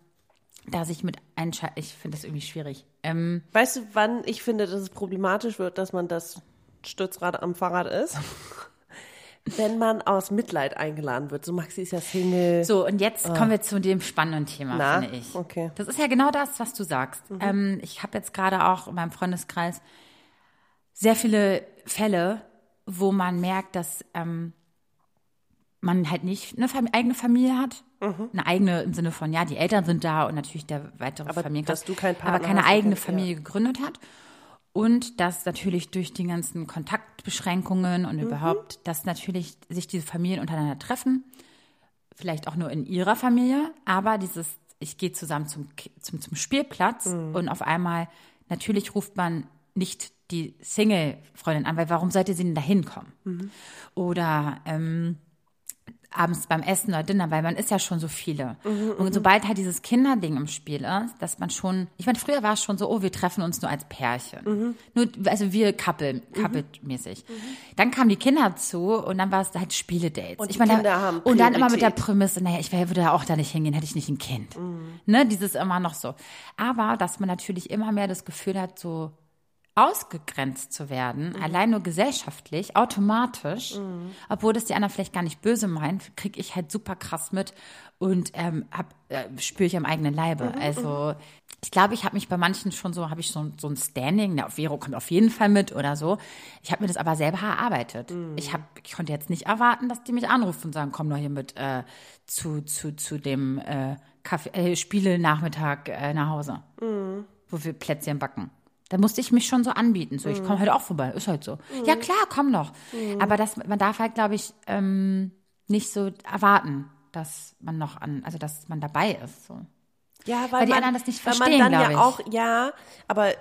Speaker 1: da sich mit einschalten, ich finde das irgendwie schwierig. Ähm,
Speaker 2: Weißt du, wann ich finde, dass es problematisch wird, dass man das Stützrad am Fahrrad ist? Wenn man aus Mitleid eingeladen wird. So, Maxi ist ja Single.
Speaker 1: So, und jetzt kommen wir zu dem spannenden Thema,
Speaker 2: Na,
Speaker 1: finde ich.
Speaker 2: okay.
Speaker 1: Das ist ja genau das, was du sagst. Ähm, ich habe jetzt gerade auch in meinem Freundeskreis sehr viele Fälle, wo man merkt, dass ähm, man halt nicht eine Fam eigene Familie hat. Eine eigene im Sinne von, ja, die Eltern sind da und natürlich der weitere
Speaker 2: Aber
Speaker 1: Familienkreis.
Speaker 2: dass du
Speaker 1: Aber
Speaker 2: Partner
Speaker 1: keine
Speaker 2: hast,
Speaker 1: eigene Familie gegründet hat. Und dass natürlich durch die ganzen Kontaktbeschränkungen und überhaupt, dass natürlich sich diese Familien untereinander treffen vielleicht auch nur in ihrer Familie, aber dieses, ich gehe zusammen zum, zum, zum Spielplatz und auf einmal, natürlich ruft man nicht die Single-Freundin an, weil warum sollte sie denn da hinkommen? Oder ähm, abends beim Essen oder Dinner, weil man ist ja schon so viele. und sobald halt dieses Kinderding im Spiel ist, dass man schon, ich meine, früher war es schon so, oh, wir treffen uns nur als Pärchen. Nur, also wir Couple, Couple-mäßig. Dann kamen die Kinder zu und dann war es halt Spieledates.
Speaker 2: Und
Speaker 1: ich meine,
Speaker 2: Kinder haben
Speaker 1: und dann immer mit der. Prämisse, naja, ich würde ja auch da nicht hingehen, hätte ich nicht ein Kind. Ne, dieses immer noch so. Aber, dass man natürlich immer mehr das Gefühl hat, so ausgegrenzt zu werden, allein nur gesellschaftlich, automatisch, obwohl das die anderen vielleicht gar nicht böse meint, kriege ich halt super krass mit und ähm, äh, spüre ich am eigenen Leibe. Also ich glaube, ich habe mich bei manchen schon so, habe ich so, so ein Standing, na, Vero kommt auf jeden Fall mit oder so. Ich habe mir das aber selber erarbeitet. Ich, hab, ich konnte jetzt nicht erwarten, dass die mich anrufen und sagen, komm doch hier mit äh, zu, zu, zu dem äh, Kaffee, äh, Spiele-Nachmittag äh, nach Hause, wo wir Plätzchen backen. Da musste ich mich schon so anbieten. So, ich komme heute auch vorbei. Ist halt so. Ja, klar, komm doch. Aber das, man darf halt, glaube ich, ähm, nicht so erwarten, dass man noch an, also dass man dabei ist. So.
Speaker 2: Ja, weil,
Speaker 1: Weil die
Speaker 2: man,
Speaker 1: anderen das nicht verstehen,
Speaker 2: man dann
Speaker 1: glaub
Speaker 2: ja
Speaker 1: ich.
Speaker 2: auch, ja, aber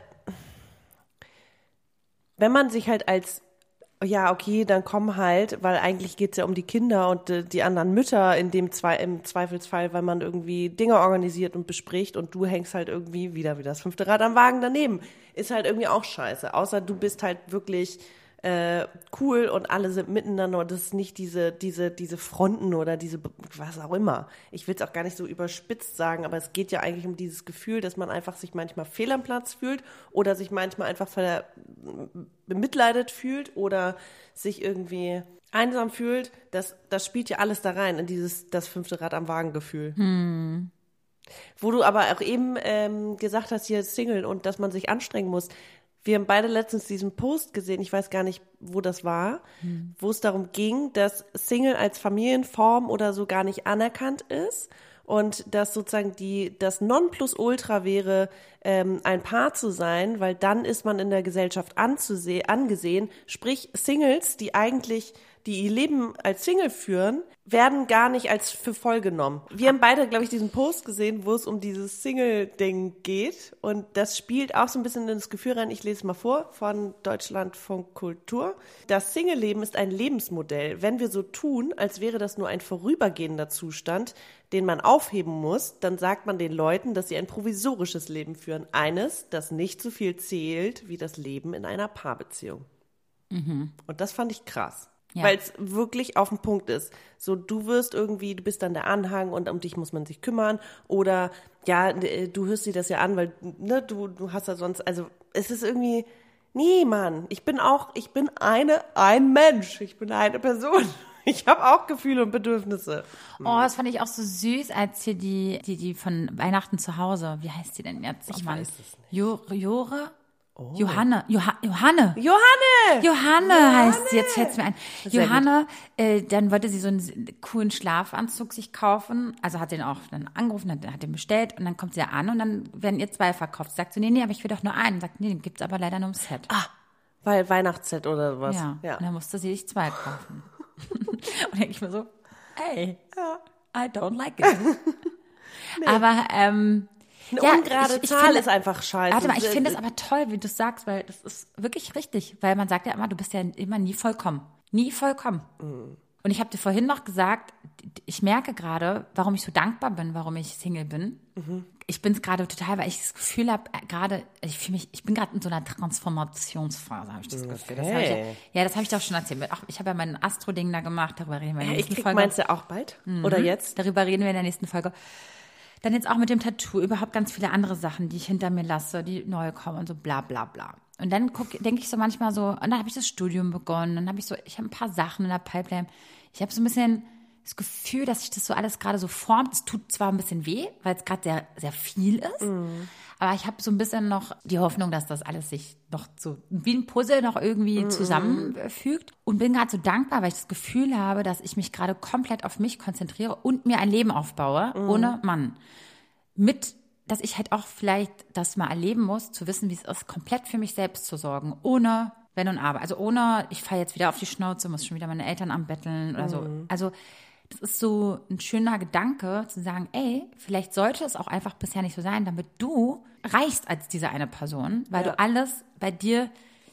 Speaker 2: wenn man sich halt als, ja, okay, dann komm halt, weil eigentlich geht's ja um die Kinder und äh, die anderen Mütter in dem zwei, im Zweifelsfall, weil man irgendwie Dinge organisiert und bespricht und du hängst halt irgendwie wieder wie das fünfte Rad am Wagen daneben. Ist halt irgendwie auch scheiße. Außer du bist halt wirklich äh, cool und alle sind miteinander und das ist nicht diese, diese, diese Fronten oder diese, was auch immer. Ich will es auch gar nicht so überspitzt sagen, aber es geht ja eigentlich um dieses Gefühl, dass man einfach sich manchmal fehl am Platz fühlt oder sich manchmal einfach ver bemitleidet fühlt oder sich irgendwie einsam fühlt. Das, das spielt ja alles da rein in dieses, das fünfte Rad am Wagen Gefühl. Wo du aber auch eben ähm, gesagt hast, hier Single und dass man sich anstrengen muss. Wir haben beide letztens diesen Post gesehen, ich weiß gar nicht, wo das war, wo es darum ging, dass Single als Familienform oder so gar nicht anerkannt ist und dass sozusagen die das Nonplusultra wäre, ähm, ein Paar zu sein, weil dann ist man in der Gesellschaft anzuse angesehen. Sprich, Singles, die eigentlich die ihr Leben als Single führen, werden gar nicht als für voll genommen. Wir haben beide, glaube ich, diesen Post gesehen, wo es um dieses Single-Ding geht. Und das spielt auch so ein bisschen in das Gefühl rein. Ich lese es mal vor von Deutschlandfunk Kultur. Das Single-Leben ist ein Lebensmodell. Wenn wir so tun, als wäre das nur ein vorübergehender Zustand, den man aufheben muss, dann sagt man den Leuten, dass sie ein provisorisches Leben führen. Eines, das nicht so viel zählt wie das Leben in einer Paarbeziehung. Und das fand ich krass.
Speaker 1: Ja.
Speaker 2: Weil es wirklich auf den Punkt ist. So, du wirst irgendwie, du bist dann der Anhang und um dich muss man sich kümmern. Oder ja, äh, du hörst dir das ja an, weil ne, du, du hast ja sonst, also es ist irgendwie, nee, Mann, ich bin auch, ich bin eine, ein Mensch. Ich bin eine Person. Ich habe auch Gefühle und Bedürfnisse.
Speaker 1: Oh, das fand ich auch so süß, als hier die, die, die von Weihnachten zu Hause, wie heißt die denn jetzt? Ich
Speaker 2: weiß es nicht.
Speaker 1: Jo, Jore? Johanne, Joha, Johanne.
Speaker 2: Johanne!
Speaker 1: Johanne heißt sie, jetzt fällt es mir ein. Johanne, äh, dann wollte sie so einen coolen Schlafanzug sich kaufen, also hat den auch dann angerufen, hat, hat den bestellt und dann kommt sie da an und dann werden ihr zwei verkauft. Sagt sie, nee, nee, aber ich will doch nur einen. Sagt, nee, den gibt's aber leider nur im Set.
Speaker 2: Ah, weil Weihnachtsset oder sowas.
Speaker 1: ja.
Speaker 2: ja.
Speaker 1: Und dann musste sie sich zwei kaufen. und denke ich mir so, ey, I don't like it. Aber, ähm,
Speaker 2: Eine
Speaker 1: ja,
Speaker 2: ungerade
Speaker 1: ich- ich
Speaker 2: Zahl
Speaker 1: finde-
Speaker 2: ist einfach scheiße.
Speaker 1: Warte mal, ich finde es aber toll, wie du es sagst, weil das ist wirklich richtig. Weil man sagt ja immer, du bist ja immer nie vollkommen. Nie vollkommen. Und ich habe dir vorhin noch gesagt, ich merke gerade, warum ich so dankbar bin, warum ich Single bin. Ich bin es gerade total, weil ich das Gefühl habe, gerade, ich fühle mich, ich bin gerade in so einer Transformationsphase, habe ich das Gefühl. Das ich ja,
Speaker 2: Okay.
Speaker 1: ja, das habe ich doch schon erzählt. Auch, ich habe ja mein Astro-Ding da gemacht, darüber reden wir in der
Speaker 2: ich
Speaker 1: nächsten
Speaker 2: krieg
Speaker 1: Folge.
Speaker 2: meinst du auch bald? Oder jetzt?
Speaker 1: Darüber reden wir in der nächsten Folge. Dann jetzt auch mit dem Tattoo, überhaupt ganz viele andere Sachen, die ich hinter mir lasse, die neu kommen und so bla bla bla. Und dann denke ich so manchmal so, und dann habe ich das Studium begonnen, dann habe ich so, ich habe ein paar Sachen in der Pipeline. Ich habe so ein bisschen das Gefühl, dass sich das so alles gerade so formt. Es tut zwar ein bisschen weh, weil es gerade sehr, sehr viel ist, aber ich habe so ein bisschen noch die Hoffnung, dass das alles sich noch so wie ein Puzzle noch irgendwie zusammenfügt. Und bin gerade so dankbar, weil ich das Gefühl habe, dass ich mich gerade komplett auf mich konzentriere und mir ein Leben aufbaue, ohne Mann. Mit, dass ich halt auch vielleicht das mal erleben muss, zu wissen, wie es ist, komplett für mich selbst zu sorgen, ohne wenn und aber. Also ohne, ich falle jetzt wieder auf die Schnauze, muss schon wieder meine Eltern anbetteln oder so. Also das ist so ein schöner Gedanke, zu sagen, ey, vielleicht sollte es auch einfach bisher nicht so sein, damit du reichst als diese eine Person, weil
Speaker 2: Ja.
Speaker 1: du alles bei dir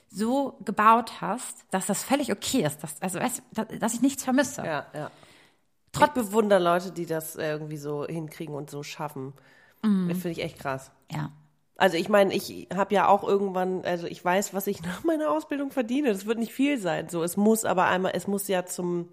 Speaker 1: so gebaut hast, dass das völlig okay ist, dass, also dass, ich nichts vermisse.
Speaker 2: Ja, ja. ich bewundere Leute, die das irgendwie so hinkriegen und so schaffen. Mhm. Das finde ich echt krass.
Speaker 1: Ja.
Speaker 2: Also ich meine, ich habe ja auch irgendwann, also ich weiß, was ich nach meiner Ausbildung verdiene. Das wird nicht viel sein. So, es muss aber einmal, es muss ja zum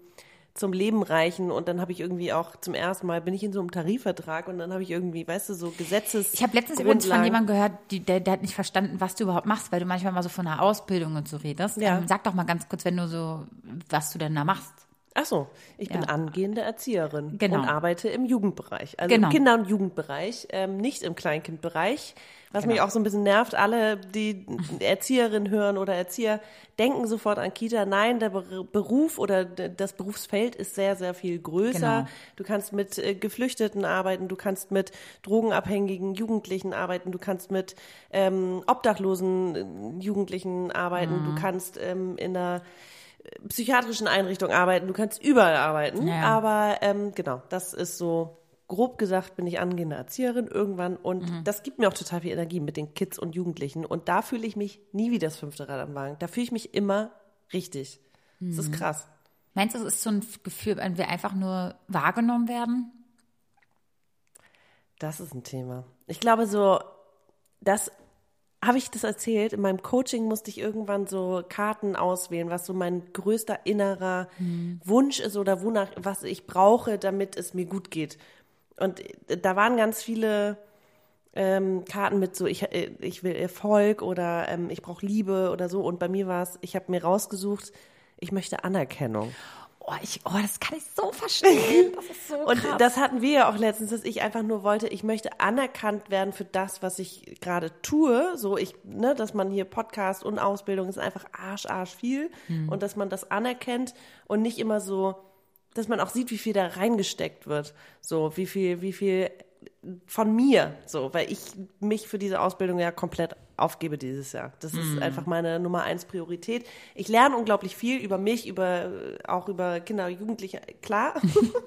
Speaker 2: zum Leben reichen und dann habe ich irgendwie auch zum ersten Mal bin ich in so einem Tarifvertrag und dann habe ich irgendwie, weißt du, so Gesetzes.
Speaker 1: Ich habe letztens übrigens von jemandem gehört, die, der, der hat nicht verstanden, was du überhaupt machst, weil du manchmal mal so von einer Ausbildung und so redest. Ja. Ähm, sag doch mal ganz kurz, wenn du so, was du denn da machst.
Speaker 2: Ach so, ich ja. bin angehende Erzieherin genau. und arbeite im Jugendbereich, also genau. im Kinder- und Jugendbereich, ähm, nicht im Kleinkindbereich. Was genau. mich auch so ein bisschen nervt, alle, die Erzieherin hören oder Erzieher, denken sofort an Kita. Nein, der Beruf oder das Berufsfeld ist sehr, sehr viel größer. Genau. Du kannst mit äh, Geflüchteten arbeiten, du kannst mit drogenabhängigen Jugendlichen arbeiten, du kannst mit ähm, obdachlosen äh, Jugendlichen arbeiten, mhm. du kannst ähm, in der äh, psychiatrischen Einrichtung arbeiten, du kannst überall arbeiten. Ja. Aber ähm, genau, das ist so grob gesagt bin ich angehende Erzieherin irgendwann und mhm. das gibt mir auch total viel Energie mit den Kids und Jugendlichen und da fühle ich mich nie wie das fünfte Rad am Wagen. Da fühle ich mich immer richtig. Mhm. Das ist mhm. krass.
Speaker 1: Meinst du, es ist so ein Gefühl, wenn wir einfach nur wahrgenommen werden?
Speaker 2: Das ist ein Thema. Ich glaube so, das habe ich das erzählt? In meinem Coaching musste ich irgendwann so Karten auswählen, was so mein größter innerer mhm. Wunsch ist oder wonach, was ich brauche, damit es mir gut geht. Und da waren ganz viele ähm, Karten mit so, ich, äh, ich will Erfolg oder ähm, ich brauche Liebe oder so. Und bei mir war es, ich habe mir rausgesucht, ich möchte Anerkennung.
Speaker 1: Oh, ich, oh, das kann ich so verstehen. Das ist so
Speaker 2: Und krass. das hatten wir ja auch letztens, dass ich einfach nur wollte, ich möchte anerkannt werden für das, was ich gerade tue. So ich, ne, dass man hier Podcast und Ausbildung ist einfach arsch, arsch viel. Hm. Und dass man das anerkennt und nicht immer so, dass man auch sieht, wie viel da reingesteckt wird. So, wie viel, wie viel von mir, so, weil ich mich für diese Ausbildung ja komplett aufgebe dieses Jahr. Das ist mm. einfach meine Nummer eins Priorität. Ich lerne unglaublich viel über mich, über auch über Kinder und Jugendliche, klar.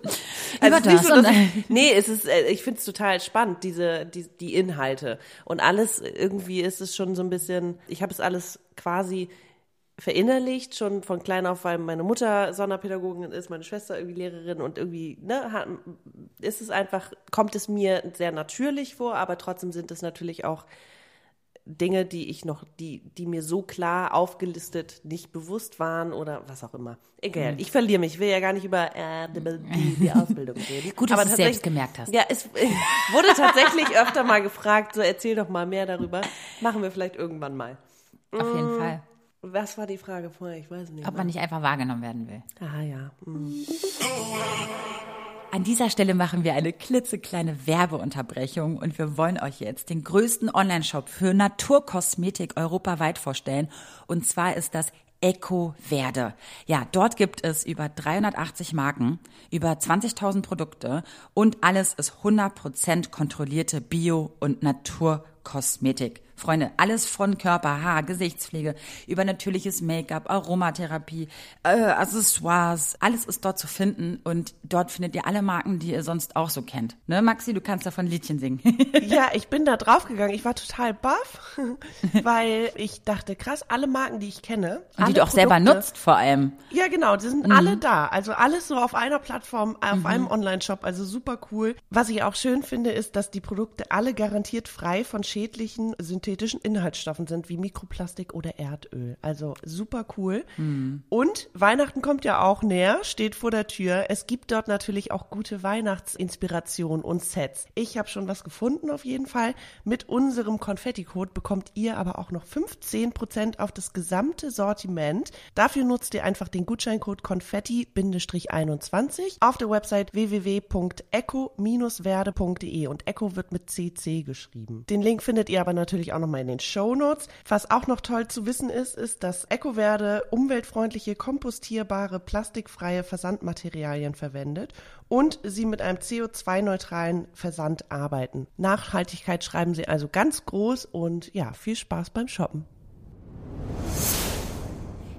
Speaker 1: also das, so,
Speaker 2: ich, nee, es ist, äh, ich finde es total spannend, diese, die, die Inhalte. Und alles, irgendwie ist es schon so ein bisschen, ich habe es alles quasi verinnerlicht, schon von klein auf, weil meine Mutter Sonderpädagogin ist, meine Schwester irgendwie Lehrerin und irgendwie, ne, ist es einfach, kommt es mir sehr natürlich vor, aber trotzdem sind es natürlich auch Dinge, die ich noch, die, die mir so klar aufgelistet nicht bewusst waren oder was auch immer. Egal, mhm. ich verliere mich. Ich will ja gar nicht über äh, die, die Ausbildung reden.
Speaker 1: Gut, dass du es selbst gemerkt hast.
Speaker 2: Ja, es wurde tatsächlich öfter mal gefragt, so erzähl doch mal mehr darüber. Machen wir vielleicht irgendwann mal.
Speaker 1: Auf jeden mm. Fall.
Speaker 2: Was war die Frage vorher? Ich weiß nicht.
Speaker 1: Ob man nicht einfach wahrgenommen werden will.
Speaker 2: Ah ja. Mhm.
Speaker 1: An dieser Stelle machen wir eine klitzekleine Werbeunterbrechung und wir wollen euch jetzt den größten Online-Shop für Naturkosmetik europaweit vorstellen. Und zwar ist das Eco Verde. Ja, dort gibt es über 380 Marken, über 20.000 Produkte und alles ist 100% kontrollierte Bio- und Naturkosmetik. Freunde, alles von Körper, Haar, Gesichtspflege, über natürliches Make-up, Aromatherapie, äh, Accessoires, alles ist dort zu finden und dort findet ihr alle Marken, die ihr sonst auch so kennt. Ne, Maxi, du kannst davon Liedchen singen.
Speaker 2: ja, ich bin da draufgegangen. Ich war total baff, weil ich dachte, krass, alle Marken, die ich kenne.
Speaker 1: Und die du auch Produkte, selber nutzt vor allem.
Speaker 2: Ja, genau, die sind mhm. alle da. Also alles so auf einer Plattform, auf mhm. einem Online-Shop, also super cool. Was ich auch schön finde, ist, dass die Produkte alle garantiert frei von schädlichen sind synthetischen Inhaltsstoffen sind, wie Mikroplastik oder Erdöl. Also super cool. Mhm. Und Weihnachten kommt ja auch näher, steht vor der Tür. Es gibt dort natürlich auch gute Weihnachtsinspiration und Sets. Ich habe schon was gefunden auf jeden Fall. Mit unserem Konfetti-Code bekommt ihr aber auch noch 15% auf das gesamte Sortiment. Dafür nutzt ihr einfach den Gutscheincode Konfetti-21 auf der Website www.eco-verde.de und Eco wird mit CC geschrieben. Den Link findet ihr aber natürlich auch nochmal in den Show Notes. Was auch noch toll zu wissen ist, ist, dass EcoVerde umweltfreundliche, kompostierbare, plastikfreie Versandmaterialien verwendet und sie mit einem CO2-neutralen Versand arbeiten. Nachhaltigkeit schreiben sie also ganz groß und ja, viel Spaß beim Shoppen.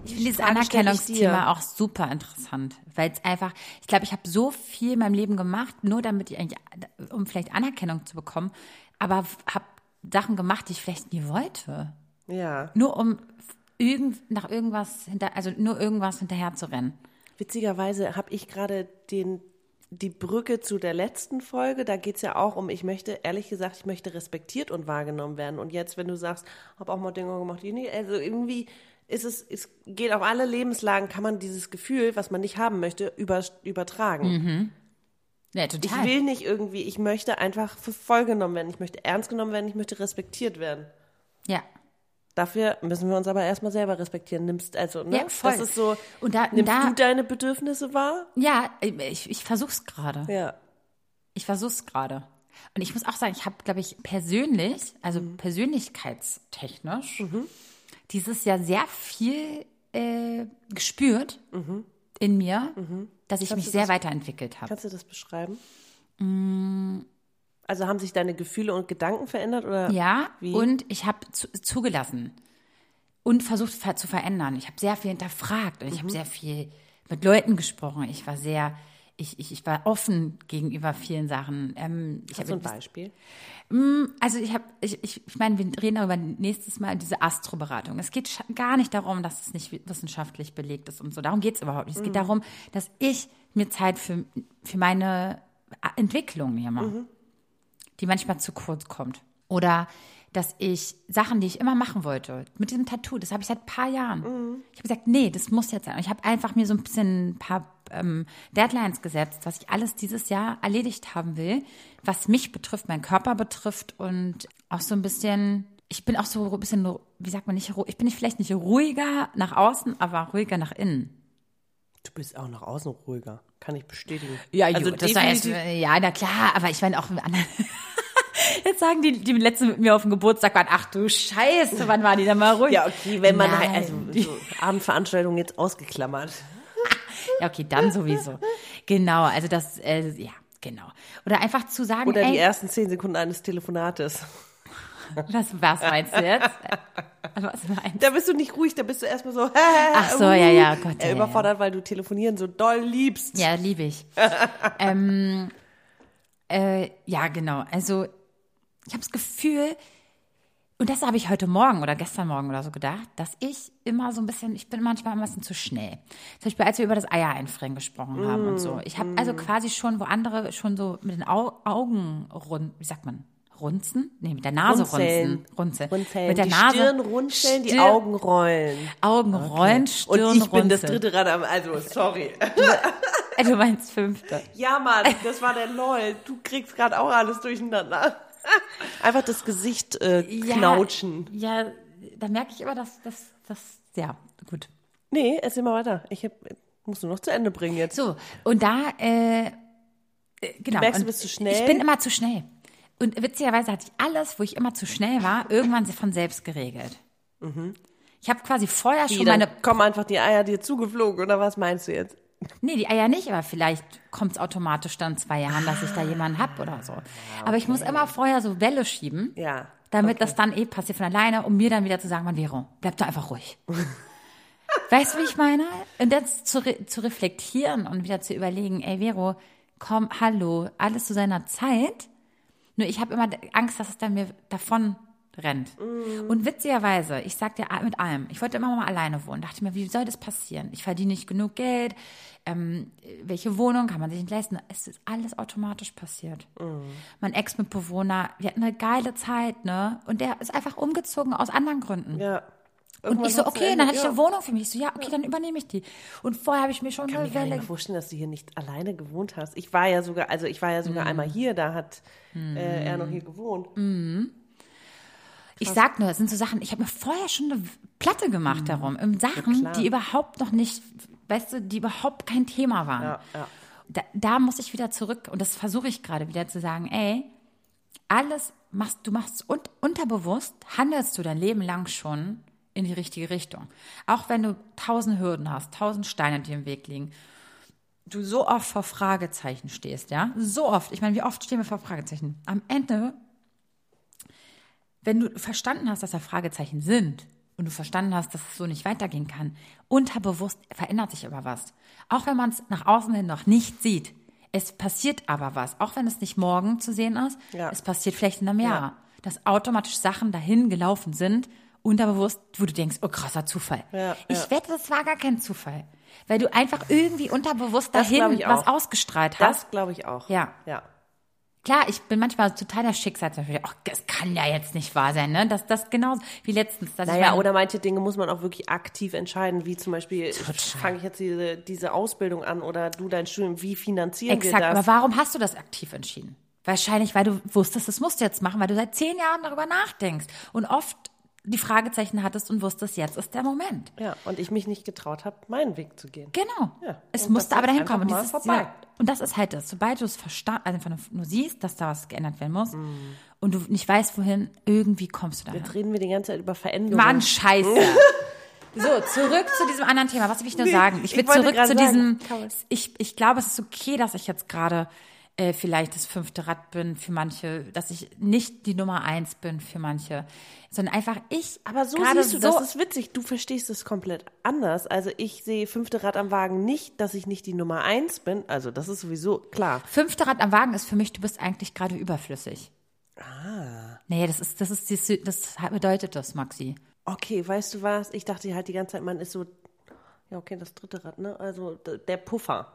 Speaker 1: Ich finde dieses Anerkennungsthema auch super interessant, weil es einfach, ich glaube, ich habe so viel in meinem Leben gemacht, nur damit ich eigentlich, um vielleicht Anerkennung zu bekommen, aber habe Sachen gemacht, die ich vielleicht nie wollte.
Speaker 2: Ja.
Speaker 1: Nur um irgend, nach irgendwas hinter, also nur irgendwas hinterher zu rennen.
Speaker 2: Witzigerweise habe ich gerade den die Brücke zu der letzten Folge, da geht es ja auch um, ich möchte, ehrlich gesagt, ich möchte respektiert und wahrgenommen werden. Und jetzt, wenn du sagst, habe auch mal Dinge gemacht, die nicht, also irgendwie ist es, es geht auf alle Lebenslagen, kann man dieses Gefühl, was man nicht haben möchte, über, übertragen.
Speaker 1: Mhm. Ja, total.
Speaker 2: Ich will nicht irgendwie, ich möchte einfach für voll genommen werden, ich möchte ernst genommen werden, ich möchte respektiert werden.
Speaker 1: Ja.
Speaker 2: Dafür müssen wir uns aber erstmal selber respektieren. Nimmst also, ne?
Speaker 1: Ja, voll.
Speaker 2: Das ist so,
Speaker 1: Und da-
Speaker 2: nimmst
Speaker 1: da-
Speaker 2: du deine Bedürfnisse wahr?
Speaker 1: Ja, ich, ich versuch's gerade.
Speaker 2: Ja.
Speaker 1: Ich versuch's gerade. Und ich muss auch sagen, ich habe, glaube ich, persönlich, also
Speaker 2: Mhm.
Speaker 1: persönlichkeitstechnisch, dieses Jahr sehr viel äh, gespürt in mir, dass ich
Speaker 2: Mhm. Kannst
Speaker 1: mich sehr
Speaker 2: das-
Speaker 1: weiterentwickelt habe.
Speaker 2: Kannst du das beschreiben?
Speaker 1: Mm.
Speaker 2: Also haben sich deine Gefühle und Gedanken verändert oder?
Speaker 1: Ja,
Speaker 2: Wie?
Speaker 1: und ich habe zu, zugelassen und versucht ver zu verändern. Ich habe sehr viel hinterfragt und ich
Speaker 2: Mhm.
Speaker 1: habe sehr viel mit Leuten gesprochen. Ich war sehr, ich, ich, ich war offen gegenüber vielen Sachen. Ähm, ich
Speaker 2: Hast du ein Beispiel?
Speaker 1: Also ich habe, ich, ich, ich meine, wir reden darüber nächstes Mal diese Astroberatung. Es geht gar nicht darum, dass es nicht wissenschaftlich belegt ist und so. Darum geht es überhaupt nicht. Es geht darum, dass ich mir Zeit für, für meine Entwicklung nehme, die manchmal zu kurz kommt. Oder dass ich Sachen, die ich immer machen wollte, mit diesem Tattoo, das habe ich seit ein paar Jahren. Ich habe gesagt, nee, das muss jetzt sein. Und ich habe einfach mir so ein bisschen ein paar ähm, Deadlines gesetzt, was ich alles dieses Jahr erledigt haben will, was mich betrifft, meinen Körper betrifft und auch so ein bisschen, ich bin auch so ein bisschen, wie sagt man nicht, ich bin nicht, vielleicht nicht ruhiger nach außen, aber ruhiger nach innen.
Speaker 2: Du bist auch nach außen ruhiger. Kann ich bestätigen.
Speaker 1: Ja,
Speaker 2: also
Speaker 1: das heißt,
Speaker 2: definitiv.
Speaker 1: ja, na klar, aber ich meine auch mit anderen. Jetzt sagen die, die letzte mit mir auf dem Geburtstag waren, ach du Scheiße, wann war die denn mal ruhig?
Speaker 2: Ja, okay, wenn man
Speaker 1: Nein.
Speaker 2: halt, also so Abendveranstaltungen jetzt ausgeklammert.
Speaker 1: Ja, okay, dann sowieso. Genau, also das, äh, ja, genau. Oder einfach zu sagen,
Speaker 2: Oder die
Speaker 1: ey,
Speaker 2: ersten zehn Sekunden eines Telefonates.
Speaker 1: was, was meinst du jetzt? Was meinst
Speaker 2: Da bist du nicht ruhig, da bist du erstmal so,
Speaker 1: Ach so, ja, ja, Gott, ja,
Speaker 2: äh,
Speaker 1: ja,
Speaker 2: überfordert, weil du telefonieren so doll liebst.
Speaker 1: Ja, liebe ich. ähm, äh, ja, genau. Also ich habe das Gefühl, und das habe ich heute Morgen oder gestern Morgen oder so gedacht, dass ich immer so ein bisschen, ich bin manchmal ein bisschen zu schnell. Zum Beispiel, als wir über das Eier einfrieren gesprochen haben und so. Ich habe also quasi schon, wo andere schon so mit den Au Augen rund, wie sagt man? Runzen? Nee, mit der Nase
Speaker 2: Runzeln.
Speaker 1: runzen. Runzeln.
Speaker 2: Runzeln.
Speaker 1: Mit der
Speaker 2: die
Speaker 1: Nase.
Speaker 2: Stirn runzeln, die
Speaker 1: Stirn-
Speaker 2: Augen rollen.
Speaker 1: Augen rollen,
Speaker 2: Und
Speaker 1: Stirn
Speaker 2: ich bin das
Speaker 1: runzeln.
Speaker 2: dritte Rad am, also sorry.
Speaker 1: Äh, Du meinst fünfte.
Speaker 2: Ja, Mann, das war der LOL. Du kriegst gerade auch alles durcheinander. Einfach das Gesicht äh, knautschen.
Speaker 1: Ja, da merke ich immer, dass das, das, ja, gut.
Speaker 2: Nee, erzähl mal weiter. Ich hab, musst du noch zu Ende bringen jetzt.
Speaker 1: So, und da, äh, äh, genau.
Speaker 2: merkst, du bist zu schnell?
Speaker 1: Ich bin immer zu schnell. Und witzigerweise hatte ich alles, wo ich immer zu schnell war, irgendwann von selbst geregelt. Ich habe quasi vorher
Speaker 2: Mhm.
Speaker 1: Schon
Speaker 2: dann
Speaker 1: meine,
Speaker 2: kommen einfach die Eier dir zugeflogen, oder was meinst du jetzt?
Speaker 1: Nee, die Eier nicht, aber vielleicht kommt es automatisch dann zwei Jahren, dass ich da jemanden hab oder so. Aber ich muss immer vorher so Welle schieben.
Speaker 2: Ja.
Speaker 1: Damit das dann eh passiert von alleine, um mir dann wieder zu sagen, man Vero, bleib doch einfach ruhig. weißt du, wie ich meine? Und das zu, re zu reflektieren und wieder zu überlegen, ey Vero, komm, hallo, alles zu seiner Zeit. Nur ich habe immer Angst, dass es dann mir davon rennt. Und witzigerweise, ich sag dir mit allem, ich wollte immer mal alleine wohnen. Dachte mir, wie soll das passieren? Ich verdiene nicht genug Geld. Ähm, welche Wohnung kann man sich nicht leisten? Es ist alles automatisch passiert. Mein Ex-Mitbewohner, wir hatten eine geile Zeit, ne? Und der ist einfach umgezogen aus anderen Gründen.
Speaker 2: Ja.
Speaker 1: Und
Speaker 2: Irgendwann
Speaker 1: ich so, okay, dann hatte ich
Speaker 2: ja.
Speaker 1: eine Wohnung für mich. Ich so, ja, okay, dann übernehme ich die. Und vorher habe ich mir schon
Speaker 2: Ich kann
Speaker 1: eine
Speaker 2: mir
Speaker 1: Welle.
Speaker 2: mehr vorstellen, dass du hier nicht alleine gewohnt hast. Ich war ja sogar, also ich war ja
Speaker 1: Mhm.
Speaker 2: sogar einmal hier, da hat äh, er noch hier gewohnt.
Speaker 1: Ich sag nur, es sind so Sachen, ich habe mir vorher schon eine Platte gemacht
Speaker 2: Mhm.
Speaker 1: darum, um Sachen,
Speaker 2: klar.
Speaker 1: die überhaupt noch nicht, weißt du, die überhaupt kein Thema waren.
Speaker 2: Ja, ja.
Speaker 1: Da, da muss ich wieder zurück und das versuche ich gerade wieder zu sagen, ey, alles machst du machst un, unterbewusst, handelst du dein Leben lang schon in die richtige Richtung. Auch wenn du tausend Hürden hast, tausend Steine, die im Weg liegen, du so oft vor Fragezeichen stehst, ja? So oft. Ich meine, wie oft stehen wir vor Fragezeichen? Am Ende, wenn du verstanden hast, dass da Fragezeichen sind und du verstanden hast, dass es so nicht weitergehen kann, unterbewusst verändert sich aber was. Auch wenn man es nach außen hin noch nicht sieht. Es passiert aber was. Auch wenn es nicht morgen zu sehen ist,
Speaker 2: Ja.
Speaker 1: es passiert vielleicht in einem Jahr. Dass automatisch Sachen dahin gelaufen sind, unterbewusst, wo du denkst, oh krasser Zufall.
Speaker 2: Ja,
Speaker 1: ich
Speaker 2: ja.
Speaker 1: wette, das war gar kein Zufall. Weil du einfach irgendwie unterbewusst dahin was ausgestrahlt hast.
Speaker 2: Das glaube ich auch.
Speaker 1: Ja.
Speaker 2: Ja.
Speaker 1: Klar, ich bin manchmal totaler Schicksalsmensch. Ach, das kann ja jetzt nicht wahr sein, ne? Das, das genauso wie letztens. Dass ich
Speaker 2: Naja,
Speaker 1: mein-
Speaker 2: oder manche Dinge muss man auch wirklich aktiv entscheiden, wie zum Beispiel, fange ich jetzt diese, diese Ausbildung an oder du dein Studium, wie finanzieren
Speaker 1: Exakt,
Speaker 2: wir
Speaker 1: aber
Speaker 2: das?
Speaker 1: warum hast du das aktiv entschieden? Wahrscheinlich, weil du wusstest, das musst du jetzt machen, weil du seit zehn Jahren darüber nachdenkst und oft die Fragezeichen hattest und wusstest, jetzt ist der Moment.
Speaker 2: Ja, und ich mich nicht getraut habe, meinen Weg zu gehen.
Speaker 1: Genau.
Speaker 2: Ja,
Speaker 1: Es musste aber dahin kommen. Und, dieses, ja, und das ist halt das. Sobald du es verstanden, also einfach nur, siehst, dass da was geändert werden muss
Speaker 2: Mhm.
Speaker 1: und du nicht weißt, wohin, irgendwie kommst du dahin.
Speaker 2: Jetzt reden wir die ganze Zeit über Veränderungen.
Speaker 1: Mann, scheiße. So, zurück zu diesem anderen Thema. Was will ich nur
Speaker 2: Nee,
Speaker 1: sagen? Ich will
Speaker 2: ich
Speaker 1: zurück zu diesem, ich, ich glaube, es ist okay, dass ich jetzt gerade äh, vielleicht das fünfte Rad bin für manche, dass ich nicht die Nummer eins bin für manche, sondern einfach ich
Speaker 2: Aber so siehst du,
Speaker 1: so,
Speaker 2: das ist witzig. Du verstehst es komplett anders. Also ich sehe fünfte Rad am Wagen nicht, dass ich nicht die Nummer eins bin. Also das ist sowieso klar.
Speaker 1: fünfte Rad am Wagen ist für mich, du bist eigentlich gerade überflüssig. Ah. Nee, das ist, das ist, das, das bedeutet das, Maxi.
Speaker 2: Okay, weißt du was? Ich dachte halt die ganze Zeit, man ist so, ja okay, das dritte Rad, ne? Also der Puffer.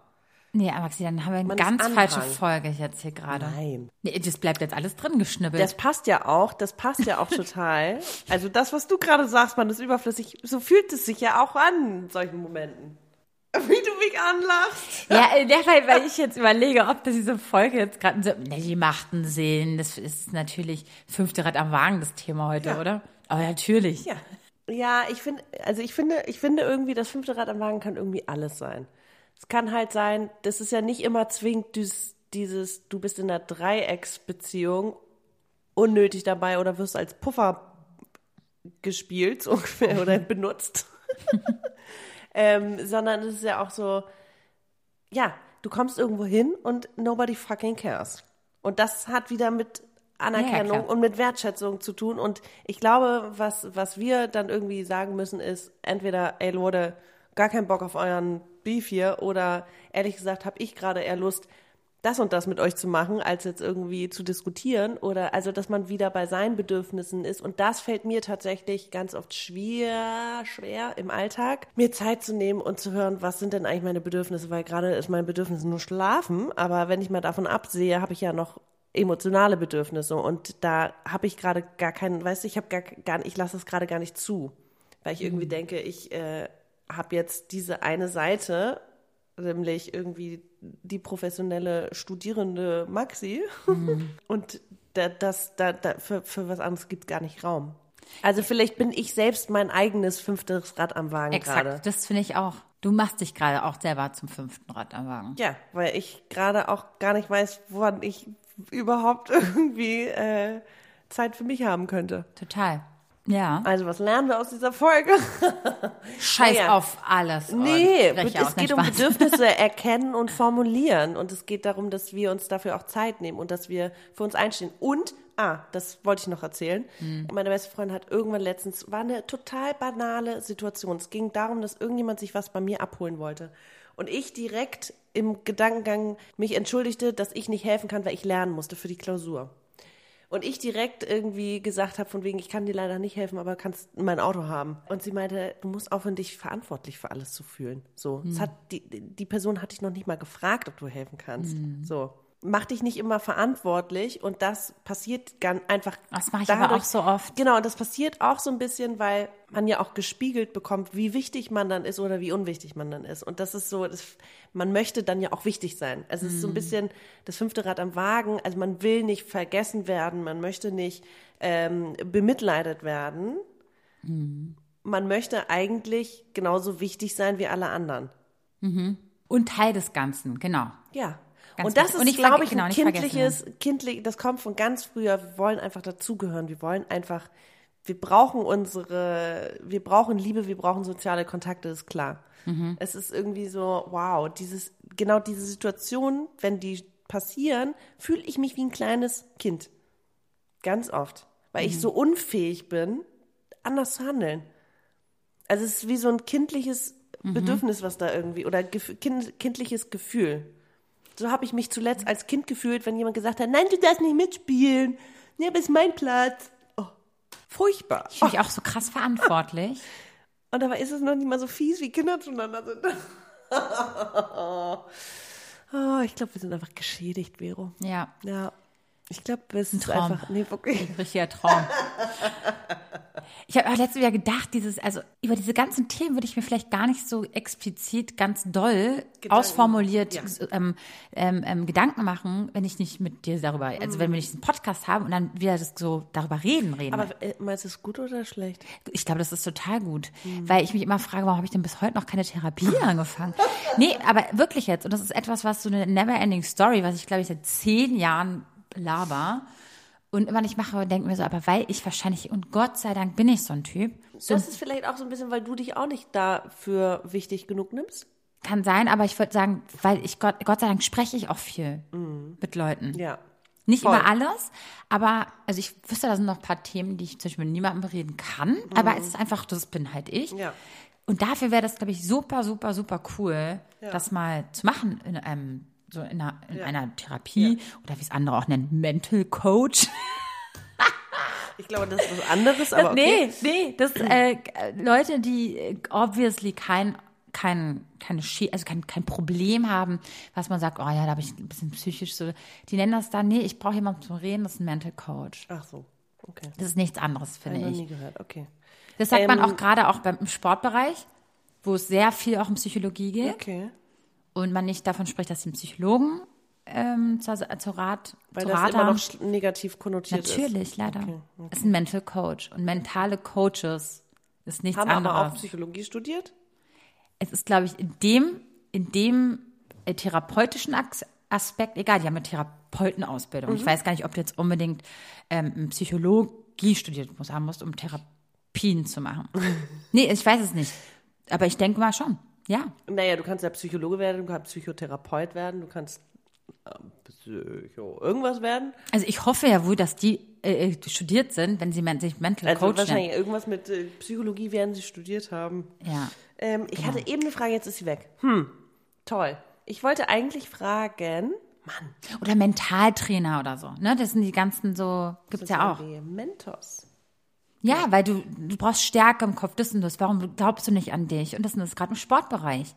Speaker 1: Nee, Maxi, dann haben wir eine
Speaker 2: Man
Speaker 1: ganz falsche Folge jetzt hier gerade.
Speaker 2: Nein.
Speaker 1: Nee, das bleibt jetzt alles drin geschnibbelt.
Speaker 2: Das passt ja auch, das passt ja auch total. Also das, was du gerade sagst, man ist überflüssig, so fühlt es sich ja auch an in solchen Momenten. Wie du mich anlachst.
Speaker 1: Ja, in der Fall, weil ich jetzt überlege, ob das diese Folge jetzt gerade so, ne, die machten Sinn. Das ist natürlich fünfte Rad am Wagen, das Thema heute,
Speaker 2: Ja.
Speaker 1: oder? Aber natürlich.
Speaker 2: Ja. Ja, ich finde, also ich finde, ich finde irgendwie, das fünfte Rad am Wagen kann irgendwie alles sein. Es kann halt sein, das ist ja nicht immer zwingend dieses, dieses du bist in einer Dreiecksbeziehung unnötig dabei oder wirst als Puffer gespielt, ungefähr, oder benutzt. ähm, sondern es ist ja auch so, ja, du kommst irgendwo hin und nobody fucking cares. Und das hat wieder mit Anerkennung
Speaker 1: klar.
Speaker 2: und mit Wertschätzung zu tun. Und ich glaube, was, was wir dann irgendwie sagen müssen, ist entweder, ey Leute, gar keinen Bock auf euren Beef hier oder ehrlich gesagt habe ich gerade eher Lust, das und das mit euch zu machen, als jetzt irgendwie zu diskutieren oder also, dass man wieder bei seinen Bedürfnissen ist. Und das fällt mir tatsächlich ganz oft schwer, schwer im Alltag, mir Zeit zu nehmen und zu hören, was sind denn eigentlich meine Bedürfnisse, weil gerade ist mein Bedürfnis nur schlafen, aber wenn ich mal davon absehe, habe ich ja noch emotionale Bedürfnisse. Und da habe ich gerade gar keinen, weißt du, ich habe gar, gar ich lasse es gerade gar nicht zu, weil ich irgendwie denke, ich äh, habe jetzt diese eine Seite, nämlich irgendwie die professionelle studierende Maxi und da, das da, da für, für was anderes gibt gar nicht Raum. Also vielleicht bin ich selbst mein eigenes fünftes Rad am Wagen
Speaker 1: Exakt,
Speaker 2: gerade.
Speaker 1: das finde ich auch. Du machst dich gerade auch selber zum fünften Rad am Wagen.
Speaker 2: Ja, weil ich gerade auch gar nicht weiß, woran ich überhaupt irgendwie äh, Zeit für mich haben könnte.
Speaker 1: Total. Ja.
Speaker 2: Also was lernen wir aus dieser Folge?
Speaker 1: Scheiß
Speaker 2: naja.
Speaker 1: auf alles.
Speaker 2: Nee,
Speaker 1: und spreche
Speaker 2: es geht um. Bedürfnisse erkennen und formulieren. Und es geht darum, dass wir uns dafür auch Zeit nehmen und dass wir für uns einstehen. Und, ah, das wollte ich noch erzählen.
Speaker 1: Hm.
Speaker 2: Meine beste Freundin hat irgendwann letztens, war eine total banale Situation. Es ging darum, dass irgendjemand sich was bei mir abholen wollte. Und ich direkt im Gedankengang mich entschuldigte, dass ich nicht helfen kann, weil ich lernen musste für die Klausur. Und ich direkt irgendwie gesagt habe, von wegen, ich kann dir leider nicht helfen, aber kannst mein Auto haben. Und sie meinte, du musst aufhören, dich verantwortlich für alles zu fühlen. So, es hat die, die Person hat dich noch nicht mal gefragt, ob du helfen kannst. So. Mach dich nicht immer verantwortlich und das passiert ganz einfach.
Speaker 1: Das mache ich aber auch so oft.
Speaker 2: Genau, und das passiert auch so ein bisschen, weil man ja auch gespiegelt bekommt, wie wichtig man dann ist oder wie unwichtig man dann ist. Und das ist so, das, man möchte dann ja auch wichtig sein. Also es ist so
Speaker 1: Mhm.
Speaker 2: ein bisschen das fünfte Rad am Wagen. Also man will nicht vergessen werden, man möchte nicht ähm, bemitleidet werden.
Speaker 1: Mhm.
Speaker 2: Man möchte eigentlich genauso wichtig sein wie alle anderen.
Speaker 1: Und Teil des Ganzen, genau.
Speaker 2: Ja.
Speaker 1: Ganz
Speaker 2: und das ist, glaube ich,
Speaker 1: genau,
Speaker 2: ein kindliches, kindlich, das kommt von ganz früher. Wir wollen einfach dazugehören. Wir wollen einfach, wir brauchen unsere, wir brauchen Liebe, wir brauchen soziale Kontakte, ist klar.
Speaker 1: Mhm.
Speaker 2: Es ist irgendwie so, wow, dieses, genau diese Situation, wenn die passieren, fühle ich mich wie ein kleines Kind. Ganz oft. Weil
Speaker 1: Mhm.
Speaker 2: ich so unfähig bin, anders zu handeln. Also es ist wie so ein kindliches
Speaker 1: Mhm.
Speaker 2: Bedürfnis, was da irgendwie, oder kind, kindliches Gefühl. So habe ich mich zuletzt als Kind gefühlt, wenn jemand gesagt hat, nein, du darfst nicht mitspielen. Nee, aber ist mein Platz. Oh, furchtbar.
Speaker 1: Ich fühle mich auch so krass verantwortlich.
Speaker 2: Und dabei ist es noch nicht mal so fies, wie Kinder zueinander sind. oh, ich glaube, wir sind einfach geschädigt, Vero.
Speaker 1: Ja.
Speaker 2: Ja. Ich glaube, wir sind
Speaker 1: Traum.
Speaker 2: einfach. Nee, wirklich.
Speaker 1: Ein richtiger Traum. Ich habe letztes Jahr gedacht, dieses, also über diese ganzen Themen würde ich mir vielleicht gar nicht so explizit ganz doll ausformuliert
Speaker 2: ja.
Speaker 1: ähm, ähm, ähm, Gedanken machen, wenn ich nicht mit dir darüber, also wenn wir nicht einen Podcast haben und dann wieder das so darüber reden, reden.
Speaker 2: Aber äh, meinst du es gut oder schlecht?
Speaker 1: Ich glaube, das ist total gut, weil ich mich immer frage, warum habe ich denn bis heute noch keine Therapie angefangen? Nee, aber wirklich jetzt. Und das ist etwas, was so eine never-ending Story, was ich glaube ich seit zehn Jahren laber und immer nicht mache und denke mir so, aber weil ich wahrscheinlich, und Gott sei Dank bin ich so ein Typ. So
Speaker 2: Das ist vielleicht auch so ein bisschen, weil du dich auch nicht dafür wichtig genug nimmst.
Speaker 1: kann sein, aber ich würde sagen, weil ich Gott, Gott sei Dank spreche ich auch viel mit Leuten.
Speaker 2: Ja.
Speaker 1: Nicht
Speaker 2: Voll.
Speaker 1: über alles, aber also ich wüsste, da sind noch ein paar Themen, die ich zum Beispiel mit niemandem reden kann. Aber es ist einfach, das bin halt ich.
Speaker 2: Ja.
Speaker 1: Und dafür wäre das, glaube ich, super, super, super cool, das mal zu machen in einem, so in einer, in einer Therapie oder wie es andere auch nennen, Mental Coach.
Speaker 2: Ich glaube, das ist was anderes, aber okay.
Speaker 1: Nee, nee, das äh, Leute, die äh, obviously kein kein keine Schie also kein, kein Problem haben, was man sagt, oh ja, da habe ich ein bisschen psychisch so, die nennen das dann, nee, ich brauche jemanden zum Reden, das ist ein Mental Coach.
Speaker 2: Ach so. Okay.
Speaker 1: Das ist nichts anderes,
Speaker 2: Habe ich
Speaker 1: finde
Speaker 2: noch
Speaker 1: ich.
Speaker 2: nie gehört. Okay.
Speaker 1: Das sagt man
Speaker 2: Ähm,
Speaker 1: auch gerade auch beim im Sportbereich, wo es sehr viel auch um Psychologie geht
Speaker 2: Okay.
Speaker 1: Und man nicht davon spricht, dass die Psychologen ähm, zur, zur Rat,
Speaker 2: Weil
Speaker 1: zur
Speaker 2: das
Speaker 1: Rat
Speaker 2: immer
Speaker 1: haben.
Speaker 2: noch negativ konnotiert ist.
Speaker 1: Natürlich, leider.
Speaker 2: Okay,
Speaker 1: Es ist ein Mental Coach und mentale Coaches ist nichts
Speaker 2: Haben
Speaker 1: anderes.
Speaker 2: aber auch Psychologie studiert?
Speaker 1: es ist, glaube ich, in dem, in dem äh, therapeutischen As- Aspekt, egal, die haben eine Therapeutenausbildung.
Speaker 2: Mhm.
Speaker 1: Ich weiß gar nicht, ob du jetzt unbedingt ähm, Psychologie studiert musst, haben musst, um Therapien zu machen. nee, ich weiß es nicht. Aber ich denke mal schon. Ja.
Speaker 2: Naja, du kannst ja Psychologe werden, du kannst Psychotherapeut werden, du kannst ähm, Psycho irgendwas werden.
Speaker 1: Also ich hoffe ja wohl, dass die äh, studiert sind, wenn sie sich Mental
Speaker 2: Also
Speaker 1: Coach nennen.
Speaker 2: wahrscheinlich irgendwas mit äh, Psychologie werden sie studiert haben.
Speaker 1: Ja.
Speaker 2: Ähm, ich hatte eben eine Frage, jetzt ist sie weg. Hm, toll. Ich wollte eigentlich fragen, Mann,
Speaker 1: Oder Mentaltrainer oder so. Ne? Das sind die ganzen so, gibt's ja auch.
Speaker 2: Mentos.
Speaker 1: Ja, weil du, du brauchst Stärke im Kopf, das und das. Warum glaubst du nicht an dich? Und das und das gerade im Sportbereich.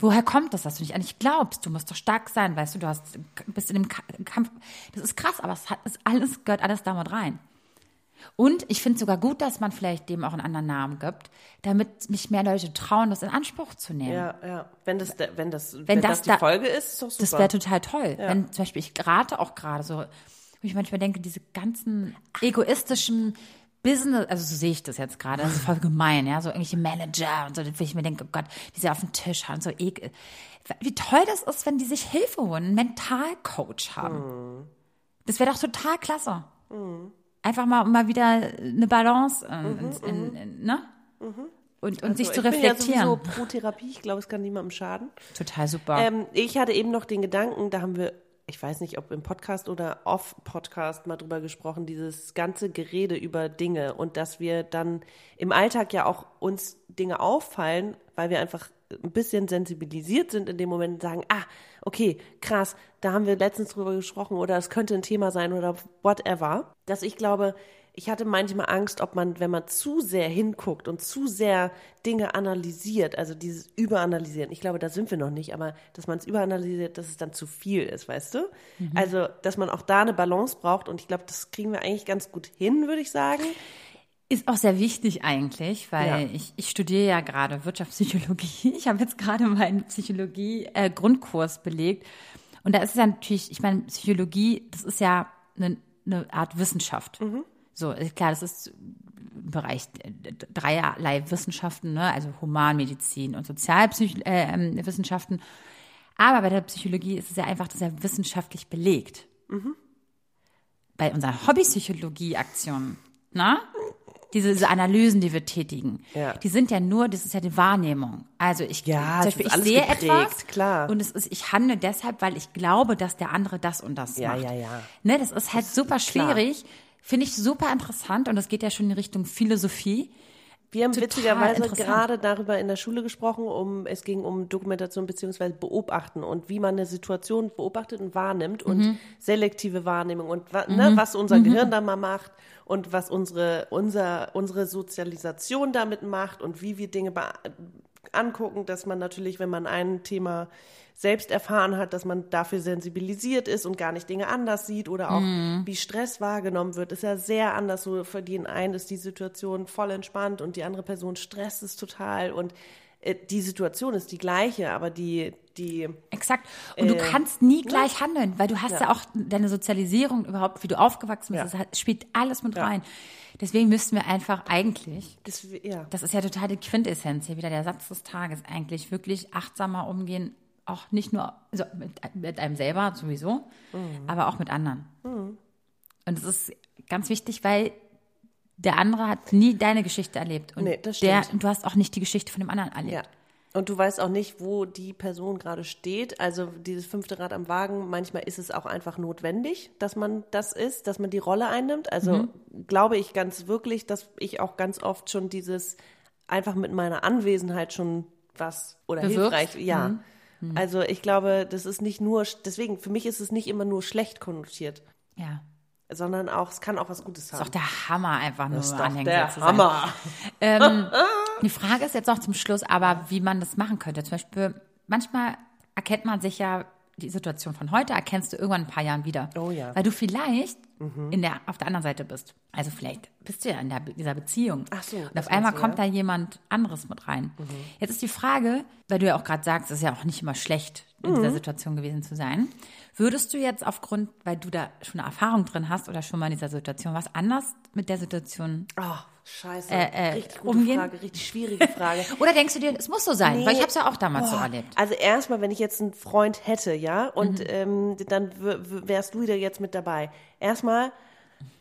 Speaker 1: Woher kommt das, dass du nicht an dich glaubst? Du musst doch stark sein, weißt du, du hast, bist in dem Ka- Kampf. Das ist krass, aber es hat, es alles, gehört alles damit rein. Und ich finde sogar gut, dass man vielleicht dem auch einen anderen Namen gibt, damit mich mehr Leute trauen, das in Anspruch zu nehmen.
Speaker 2: Ja, ja. Wenn das, wenn das, wenn,
Speaker 1: das
Speaker 2: das, die
Speaker 1: da-
Speaker 2: Folge ist, ist doch super.
Speaker 1: Das wäre total toll. Wenn zum Beispiel, ich rate auch gerade so, wo ich manchmal denke, diese ganzen egoistischen Business, also so sehe ich das jetzt gerade, das ist voll gemein, ja, so irgendwelche Manager und so, wo ich mir denke, oh Gott, die sie auf dem Tisch haben, so ekel. Wie toll das ist, wenn die sich Hilfe holen, einen Mentalcoach haben. Das wäre doch total klasse. Einfach mal, mal wieder eine Balance in, in, in, ne? Und, und sich
Speaker 2: Also,
Speaker 1: zu
Speaker 2: ich bin ja
Speaker 1: reflektieren.
Speaker 2: sowieso pro Therapie. Ich glaube, es kann niemandem schaden.
Speaker 1: total super.
Speaker 2: Ähm, ich hatte eben noch den Gedanken, da haben wir, ich weiß nicht, ob im Podcast oder off-Podcast mal drüber gesprochen, dieses ganze Gerede über Dinge und dass wir dann im Alltag ja auch uns Dinge auffallen, weil wir einfach ein bisschen sensibilisiert sind in dem Moment und sagen, ah, okay, krass, da haben wir letztens drüber gesprochen oder es könnte ein Thema sein oder whatever, dass ich glaube, ich hatte manchmal Angst, ob man, wenn man zu sehr hinguckt und zu sehr Dinge analysiert, also dieses Überanalysieren, ich glaube, da sind wir noch nicht, aber dass man es überanalysiert, dass es dann zu viel ist, weißt du? Also, dass man auch da eine Balance braucht und ich glaube, das kriegen wir eigentlich ganz gut hin, würde ich sagen.
Speaker 1: Ist auch sehr wichtig eigentlich, weil
Speaker 2: Ja.
Speaker 1: ich, ich studiere ja gerade Wirtschaftspsychologie. Ich habe jetzt gerade meinen Psychologie-Grundkurs belegt. Und da ist es ja natürlich, ich meine, Psychologie, das ist ja eine, eine Art Wissenschaft. So, ist klar, das ist im Bereich dreierlei Wissenschaften, ne? also Humanmedizin und Sozialwissenschaften. Äh, ähm, Wissenschaften. Aber bei der Psychologie ist es ja einfach, das ist ja wissenschaftlich belegt. Bei unseren Hobbypsychologie-Aktionen, ne? Diese, diese Analysen, die wir tätigen,
Speaker 2: Ja.
Speaker 1: die sind ja nur, das ist ja die Wahrnehmung. Also ich,
Speaker 2: Ja,
Speaker 1: Beispiel,
Speaker 2: ist
Speaker 1: ich sehe
Speaker 2: geprägt,
Speaker 1: etwas
Speaker 2: klar.
Speaker 1: und es ist, ich handle deshalb, weil ich glaube, dass der andere das und das
Speaker 2: Ja,
Speaker 1: macht.
Speaker 2: ja, ja.
Speaker 1: Ne, das ist halt super schwierig. Finde ich super interessant und das geht ja schon in Richtung Philosophie.
Speaker 2: Wir haben
Speaker 1: Total
Speaker 2: witzigerweise gerade darüber in der Schule gesprochen, um es ging um Dokumentation beziehungsweise Beobachten und wie man eine Situation beobachtet und wahrnimmt und
Speaker 1: Mhm.
Speaker 2: selektive Wahrnehmung und ne, was unser Gehirn da mal macht und was unsere unser unsere Sozialisation damit macht und wie wir Dinge angucken, dass man natürlich, wenn man ein Thema selbst erfahren hat, dass man dafür sensibilisiert ist und gar nicht Dinge anders sieht oder auch
Speaker 1: Mhm.
Speaker 2: wie Stress wahrgenommen wird, ist ja sehr anders. So für den einen ist die Situation voll entspannt und die andere Person stresst es total und äh, die Situation ist die gleiche, aber die, die,
Speaker 1: Exakt. Und du kannst nie gleich handeln, weil du hast ja.
Speaker 2: Ja.
Speaker 1: auch deine Sozialisierung überhaupt, wie du aufgewachsen bist,
Speaker 2: Ja.
Speaker 1: das spielt alles mit
Speaker 2: Ja.
Speaker 1: rein. Deswegen müssten wir einfach eigentlich,
Speaker 2: das, ja.
Speaker 1: das ist ja total die Quintessenz hier wieder, der Satz des Tages, eigentlich wirklich achtsamer umgehen, auch nicht nur also mit, mit einem selber sowieso,
Speaker 2: Mhm.
Speaker 1: aber auch mit anderen. Und es ist ganz wichtig, weil der andere hat nie deine Geschichte erlebt. Und
Speaker 2: Nee,
Speaker 1: der, du hast auch nicht die Geschichte von dem anderen erlebt.
Speaker 2: Ja. Und du weißt auch nicht, wo die Person gerade steht. Also dieses fünfte Rad am Wagen, manchmal ist es auch einfach notwendig, dass man das ist, dass man die Rolle einnimmt. Also
Speaker 1: Mhm.
Speaker 2: glaube ich ganz wirklich, dass ich auch ganz oft schon dieses einfach mit meiner Anwesenheit schon was oder
Speaker 1: Bewirkst?
Speaker 2: hilfreich, ja.
Speaker 1: Mhm.
Speaker 2: Also ich glaube, das ist nicht nur, deswegen, für mich ist es nicht immer nur schlecht konnotiert,
Speaker 1: ja.
Speaker 2: sondern auch, es kann auch was Gutes
Speaker 1: Ist doch
Speaker 2: haben.
Speaker 1: der Hammer, einfach nur
Speaker 2: Das ist doch
Speaker 1: Anhängsel
Speaker 2: der
Speaker 1: zu sein. Die Frage ist jetzt noch zum Schluss, aber wie man das machen könnte. Zum Beispiel, manchmal erkennt man sich ja die Situation von heute, erkennst du irgendwann in ein paar Jahren wieder.
Speaker 2: Oh ja. Mhm.
Speaker 1: Weil du vielleicht in der, auf der anderen Seite bist. Also vielleicht bist du ja in der, dieser Beziehung.
Speaker 2: Ach so,
Speaker 1: Und auf einmal kommt
Speaker 2: ja?
Speaker 1: da jemand anderes mit rein.
Speaker 2: Mhm.
Speaker 1: Jetzt ist die Frage, weil du ja auch gerade sagst, es ist ja auch nicht immer schlecht, in
Speaker 2: Mhm.
Speaker 1: dieser Situation gewesen zu sein. Würdest du jetzt aufgrund, weil du da schon eine Erfahrung drin hast oder schon mal in dieser Situation, was anders mit der Situation
Speaker 2: Oh, scheiße.
Speaker 1: Äh, äh,
Speaker 2: richtig gute
Speaker 1: umgehen?
Speaker 2: Frage, richtig schwierige Frage.
Speaker 1: Oder denkst du dir, es muss so sein? Weil ich habe es ja auch damals so
Speaker 2: Boah.
Speaker 1: erlebt.
Speaker 2: Also erstmal, wenn ich jetzt einen Freund hätte, ja, und
Speaker 1: Mhm.
Speaker 2: ähm, dann wärst du wieder jetzt mit dabei. Erstmal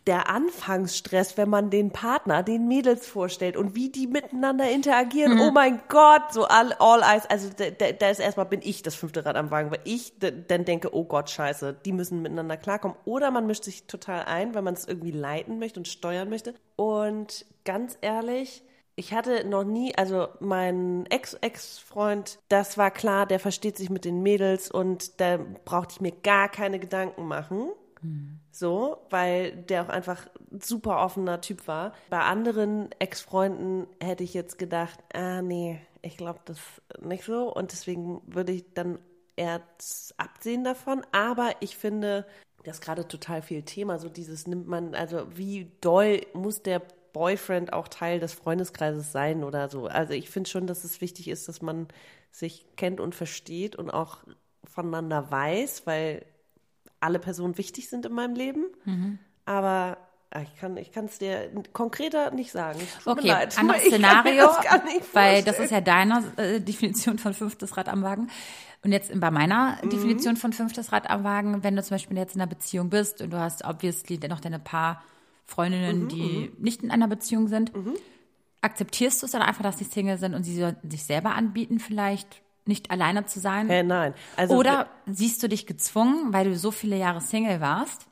Speaker 2: der Anfangsstress, wenn man den Partner, den Mädels vorstellt und wie die miteinander interagieren.
Speaker 1: Mhm.
Speaker 2: Oh mein Gott, so all, all eyes. Also da, da, ist erstmal bin ich das fünfte Rad am Wagen, weil ich dann denke, oh Gott, scheiße, die müssen miteinander klarkommen. Oder man mischt sich total ein, weil man es irgendwie leiten möchte und steuern möchte. Und ganz ehrlich, ich hatte noch nie, also mein Ex-Ex-Freund, das war klar, der versteht sich mit den Mädels und da brauchte ich mir gar keine Gedanken machen. So, weil der auch einfach ein super offener Typ war. Bei anderen Ex-Freunden hätte ich jetzt gedacht, ah nee, ich glaube das nicht so und deswegen würde ich dann eher absehen davon. Aber ich finde, das ist gerade total viel Thema, so dieses nimmt man, also wie doll muss der Boyfriend auch Teil des Freundeskreises sein oder so. Also ich finde schon, dass es wichtig ist, dass man sich kennt und versteht und auch voneinander weiß, weil alle Personen wichtig sind in meinem Leben. Aber ah, ich kann ich kann es dir konkreter nicht sagen. Tut
Speaker 1: Okay, anderes Szenario,
Speaker 2: das
Speaker 1: weil das ist ja deine äh, Definition von fünftes Rad am Wagen. Und jetzt bei meiner
Speaker 2: Mhm.
Speaker 1: Definition von fünftes Rad am Wagen, wenn du zum Beispiel jetzt in einer Beziehung bist und du hast obviously dennoch deine paar Freundinnen,
Speaker 2: Mhm,
Speaker 1: die nicht in einer Beziehung sind, akzeptierst du es dann einfach, dass sie Single sind und sie sich selber anbieten, vielleicht nicht alleine zu sein?
Speaker 2: Hä, nein. Also
Speaker 1: Oder siehst du dich gezwungen, weil du so viele Jahre Single warst,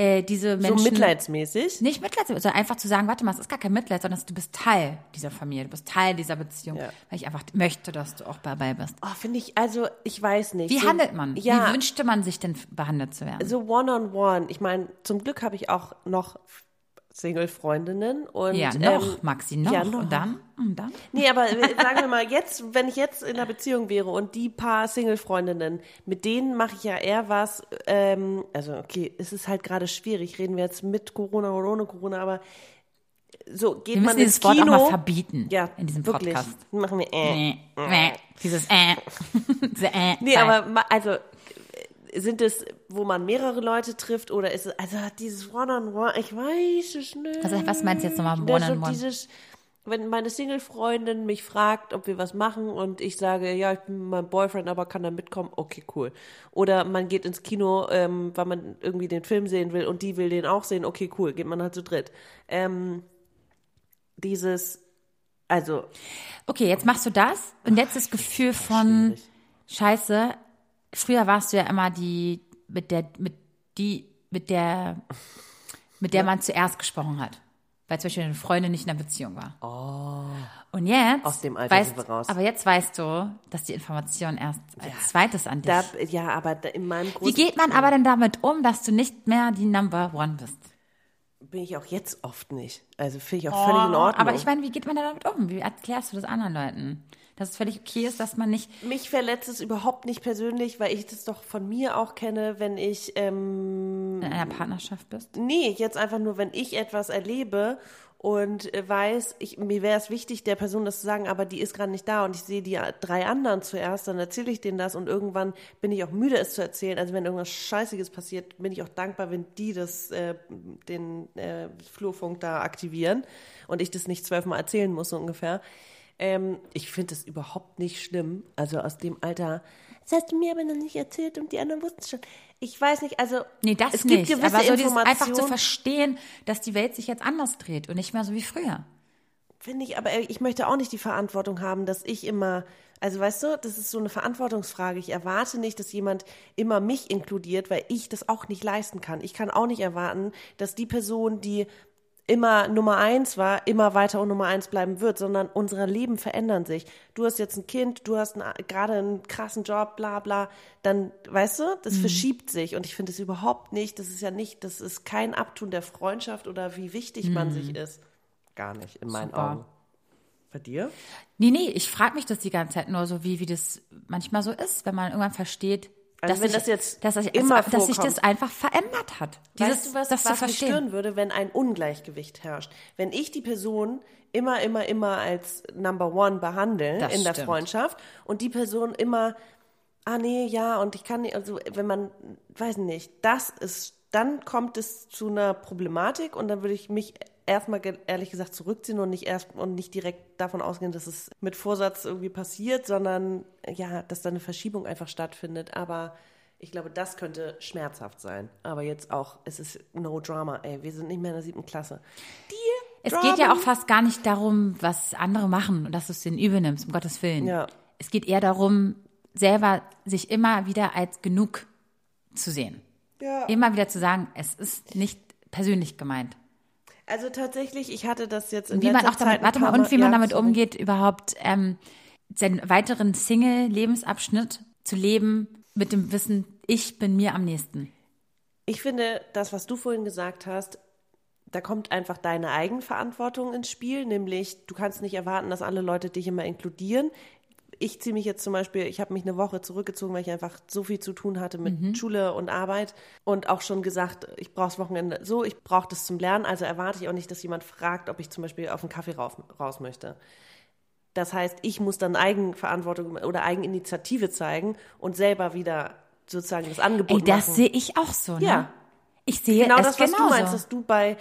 Speaker 1: äh, diese
Speaker 2: so
Speaker 1: Menschen
Speaker 2: mitleidsmäßig.
Speaker 1: nicht Mitleid, sondern einfach zu sagen, warte mal, es ist gar kein Mitleid, sondern du bist Teil dieser Familie, du bist Teil dieser Beziehung,
Speaker 2: Ja.
Speaker 1: weil ich einfach möchte, dass du auch dabei bist.
Speaker 2: Oh, finde ich, also ich weiß nicht.
Speaker 1: Wie
Speaker 2: so,
Speaker 1: handelt man?
Speaker 2: Ja,
Speaker 1: Wie wünschte man sich denn behandelt zu werden?
Speaker 2: so one-on-one. Ich meine, zum Glück habe ich auch noch Single-Freundinnen und
Speaker 1: ja, noch,
Speaker 2: ähm,
Speaker 1: Maxi, noch.
Speaker 2: ja, noch.
Speaker 1: Und dann? Und dann?
Speaker 2: Nee, aber äh, sagen wir mal, jetzt, wenn ich jetzt in einer Beziehung wäre und die paar Single-Freundinnen, mit denen mache ich ja eher was, ähm, also okay, es ist halt gerade schwierig, reden wir jetzt mit Corona oder ohne Corona, aber so geht
Speaker 1: Wir
Speaker 2: man
Speaker 1: müssen
Speaker 2: ins
Speaker 1: dieses Wort
Speaker 2: Kino.
Speaker 1: auch mal verbieten
Speaker 2: ja,
Speaker 1: in diesem
Speaker 2: wirklich.
Speaker 1: Podcast.
Speaker 2: Machen wir äh.
Speaker 1: Nee, nee, dieses äh. Äh
Speaker 2: Nee,
Speaker 1: Teil.
Speaker 2: aber also äh, sind es, wo man mehrere Leute trifft oder ist es, also dieses One-on-One, ich weiß es nicht.
Speaker 1: Also, was meinst du jetzt nochmal
Speaker 2: Das so
Speaker 1: One-on-One?
Speaker 2: Dieses, wenn meine Single-Freundin mich fragt, ob wir was machen und ich sage, ja, ich bin meinem Boyfriend, aber kann da mitkommen, okay, cool. Oder man geht ins Kino, ähm, weil man irgendwie den Film sehen will und die will den auch sehen, okay, cool, geht man halt zu dritt. Ähm, dieses, also,
Speaker 1: Okay, jetzt machst du das und jetzt das Gefühl von
Speaker 2: schwierig.
Speaker 1: Scheiße. Früher warst du ja immer die mit der mit die mit der mit der man zuerst gesprochen hat, weil zum Beispiel eine Freundin nicht in einer Beziehung war. Oh. Und jetzt
Speaker 2: Aus dem Alter
Speaker 1: weißt,
Speaker 2: sind wir raus.
Speaker 1: aber jetzt weißt du, dass die Information erst als zweites an dich.
Speaker 2: da, ja, aber in meinem
Speaker 1: Wie
Speaker 2: großen
Speaker 1: geht man aber denn damit um, dass du nicht mehr die Number One bist?
Speaker 2: bin ich auch jetzt oft nicht. Also finde ich auch völlig in Ordnung.
Speaker 1: Aber ich meine, wie geht man da damit um? Wie erklärst du das anderen Leuten? Dass es völlig okay ist, dass man nicht.
Speaker 2: Mich verletzt es überhaupt nicht persönlich, weil ich das doch von mir auch kenne, wenn ich. Ähm,
Speaker 1: in einer Partnerschaft bist?
Speaker 2: Nee, jetzt einfach nur, wenn ich etwas erlebe und äh, weiß, ich, mir wäre es wichtig, der Person das zu sagen, aber die ist gerade nicht da und ich sehe die drei anderen zuerst, dann erzähle ich denen das und irgendwann bin ich auch müde, es zu erzählen. Also wenn irgendwas Scheißiges passiert, bin ich auch dankbar, wenn die das, äh, den äh, Flurfunk da aktivieren und ich das nicht zwölfmal erzählen muss, so ungefähr. Ähm, ich finde das überhaupt nicht schlimm. Also aus dem Alter, das hast du mir aber noch nicht erzählt und die anderen wussten es schon. Ich weiß nicht, also
Speaker 1: nee, das es nicht, gibt gewisse aber so dieses einfach zu verstehen, dass die Welt sich jetzt anders dreht und nicht mehr so wie früher.
Speaker 2: Finde ich, aber ich möchte auch nicht die Verantwortung haben, dass ich immer, also weißt du, das ist so eine Verantwortungsfrage. Ich erwarte nicht, dass jemand immer mich inkludiert, weil ich das auch nicht leisten kann. Ich kann auch nicht erwarten, dass die Person, die immer Nummer eins war, immer weiter und Nummer eins bleiben wird, sondern unsere Leben verändern sich. Du hast jetzt ein Kind, du hast gerade einen krassen Job, bla bla, dann, weißt du, das mhm. verschiebt sich und ich finde es überhaupt nicht, das ist ja nicht, das ist kein Abtun der Freundschaft oder wie wichtig mhm. man sich ist. Gar nicht, in meinen Super. Augen. Bei dir?
Speaker 1: Nee, nee, ich frage mich das die ganze Zeit nur so, wie, wie das manchmal so ist, wenn man irgendwann versteht, also dass wenn ich, das jetzt dass, ich, immer dass, dass sich das einfach verändert hat.
Speaker 2: Dieses, weißt du, was, das was mich stören würde, wenn ein Ungleichgewicht herrscht? Wenn ich die Person immer, immer, immer als Number One behandle das in der Freundschaft und die Person immer, ah nee, ja, und ich kann nicht, also wenn man, weiß nicht, das ist, dann kommt es zu einer Problematik und dann würde ich mich erstmal ehrlich gesagt zurückziehen und nicht erst und nicht direkt davon ausgehen, dass es mit Vorsatz irgendwie passiert, sondern ja, dass da eine Verschiebung einfach stattfindet. Aber ich glaube, das könnte schmerzhaft sein. Aber jetzt auch, es ist no drama, ey. Wir sind nicht mehr in der siebten Klasse.
Speaker 1: Die es Drama. geht ja auch fast gar nicht darum, was andere machen und dass du es denen übernimmst, um Gottes Willen. Ja. Es geht eher darum, selber sich immer wieder als genug zu sehen. Ja. Immer wieder zu sagen, es ist nicht persönlich gemeint.
Speaker 2: Also tatsächlich, ich hatte das jetzt in
Speaker 1: wie man auch damit, warte mal, und wie man damit sorry. umgeht, überhaupt ähm, seinen weiteren Single-Lebensabschnitt zu leben mit dem Wissen, ich bin mir am nächsten.
Speaker 2: Ich finde, das, was du vorhin gesagt hast, da kommt einfach deine Eigenverantwortung ins Spiel, nämlich du kannst nicht erwarten, dass alle Leute dich immer inkludieren ich ziehe mich jetzt zum Beispiel, ich habe mich eine Woche zurückgezogen, weil ich einfach so viel zu tun hatte mit mhm. Schule und Arbeit und auch schon gesagt, ich brauche das Wochenende so, ich brauche das zum Lernen, also erwarte ich auch nicht, dass jemand fragt, ob ich zum Beispiel auf einen Kaffee raus, raus möchte. Das heißt, ich muss dann Eigenverantwortung oder Eigeninitiative zeigen und selber wieder sozusagen das Angebot
Speaker 1: Ey, das sehe ich auch so, ne? Ja. Ich sehe
Speaker 2: genau das, was genauso. du meinst, dass du bei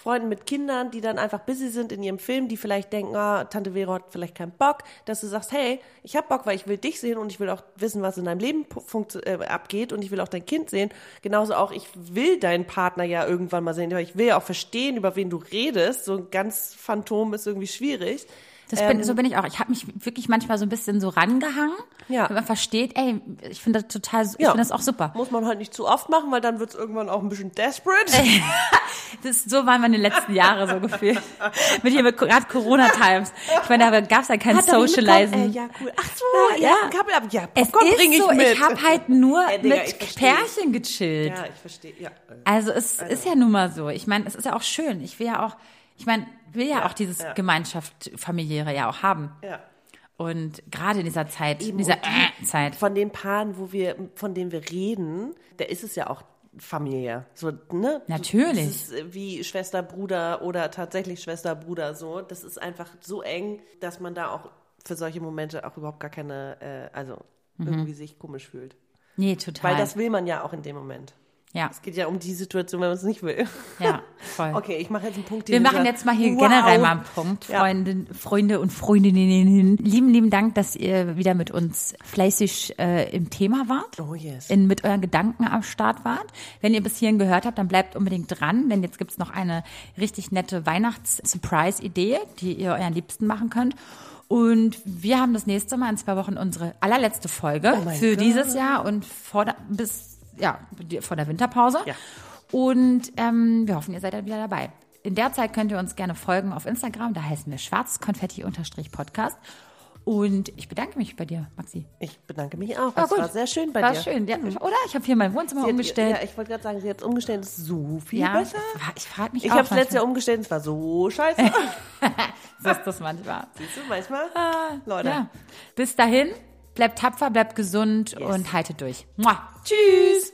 Speaker 2: Freunden mit Kindern, die dann einfach busy sind in ihrem Film, die vielleicht denken, ah, Tante Vero hat vielleicht keinen Bock, dass du sagst, hey, ich hab Bock, weil ich will dich sehen und ich will auch wissen, was in deinem Leben äh, abgeht und ich will auch dein Kind sehen. Genauso auch, ich will deinen Partner ja irgendwann mal sehen, aber ich will ja auch verstehen, über wen du redest. So ein ganz Phantom ist irgendwie schwierig.
Speaker 1: Das bin, ähm, so bin ich auch. Ich habe mich wirklich manchmal so ein bisschen so rangehangen, ja. wenn man versteht, ey, ich finde das total, ich ja. finde das auch super.
Speaker 2: Muss man halt nicht zu oft machen, weil dann wird es irgendwann auch ein bisschen desperate.
Speaker 1: das, so waren meine letzten Jahre so gefühlt. mit hier mit gerade Corona-Times. Ich meine, da gab es ja kein Socializing. Äh, ja, cool. Ach so, ja. Ja, ja Popcorn es ist so, ich, ich habe halt nur äh, Digga, mit Pärchen gechillt. Ja, ich verstehe. Ja. Also es also. ist ja nun mal so. Ich meine, es ist ja auch schön. Ich will ja auch ich meine, will ja, ja, auch dieses ja. Gemeinschaft familiäre ja auch haben. Ja. Und gerade in dieser Zeit, Eben in dieser die, Zeit.
Speaker 2: Von den Paaren, wo wir, von denen wir reden, da ist es ja auch familiär. So, ne?
Speaker 1: Natürlich.
Speaker 2: Das ist wie Schwester, Bruder oder tatsächlich Schwester, Bruder so. Das ist einfach so eng, dass man da auch für solche Momente auch überhaupt gar keine, äh, also mhm. irgendwie sich komisch fühlt.
Speaker 1: Nee, total.
Speaker 2: Weil das will man ja auch in dem Moment. Ja. Es geht ja um die Situation, wenn man es nicht will.
Speaker 1: Ja, voll.
Speaker 2: Okay, ich mache jetzt einen Punkt.
Speaker 1: Wir machen jetzt mal hier wow. generell mal einen Punkt, Freunde, ja. Freunde und Freundinnen. Lieben, lieben Dank, dass ihr wieder mit uns fleißig äh, im Thema wart. Oh yes. In, mit euren Gedanken am Start wart. Wenn ihr bis hierhin gehört habt, dann bleibt unbedingt dran, denn jetzt gibt's noch eine richtig nette Weihnachts-Surprise-Idee, die ihr euren Liebsten machen könnt. Und wir haben das nächste Mal in zwei Wochen unsere allerletzte Folge oh für God. dieses Jahr und vor, bis ja, vor der Winterpause. Ja. Und ähm, wir hoffen, ihr seid dann wieder dabei. In der Zeit könnt ihr uns gerne folgen auf Instagram. Da heißen wir schwarzkonfetti-podcast. Und ich bedanke mich bei dir, Maxi.
Speaker 2: Ich bedanke mich auch. Es war sehr schön bei
Speaker 1: war
Speaker 2: dir.
Speaker 1: War schön, ja. Oder? Ich habe hier mein Wohnzimmer
Speaker 2: Sie
Speaker 1: umgestellt.
Speaker 2: Hat, ja, ich wollte gerade sagen, sie hat es umgestellt. Ist so viel
Speaker 1: ja,
Speaker 2: besser.
Speaker 1: Ich frage mich
Speaker 2: Ich habe es letztes. Jahr umgestellt. Es war so scheiße.
Speaker 1: so ist das manchmal.
Speaker 2: Siehst du, manchmal. Leute.
Speaker 1: Ja. Bis dahin, bleibt tapfer, bleibt gesund
Speaker 2: Yes.
Speaker 1: und haltet durch. Mua.
Speaker 2: Tschüss.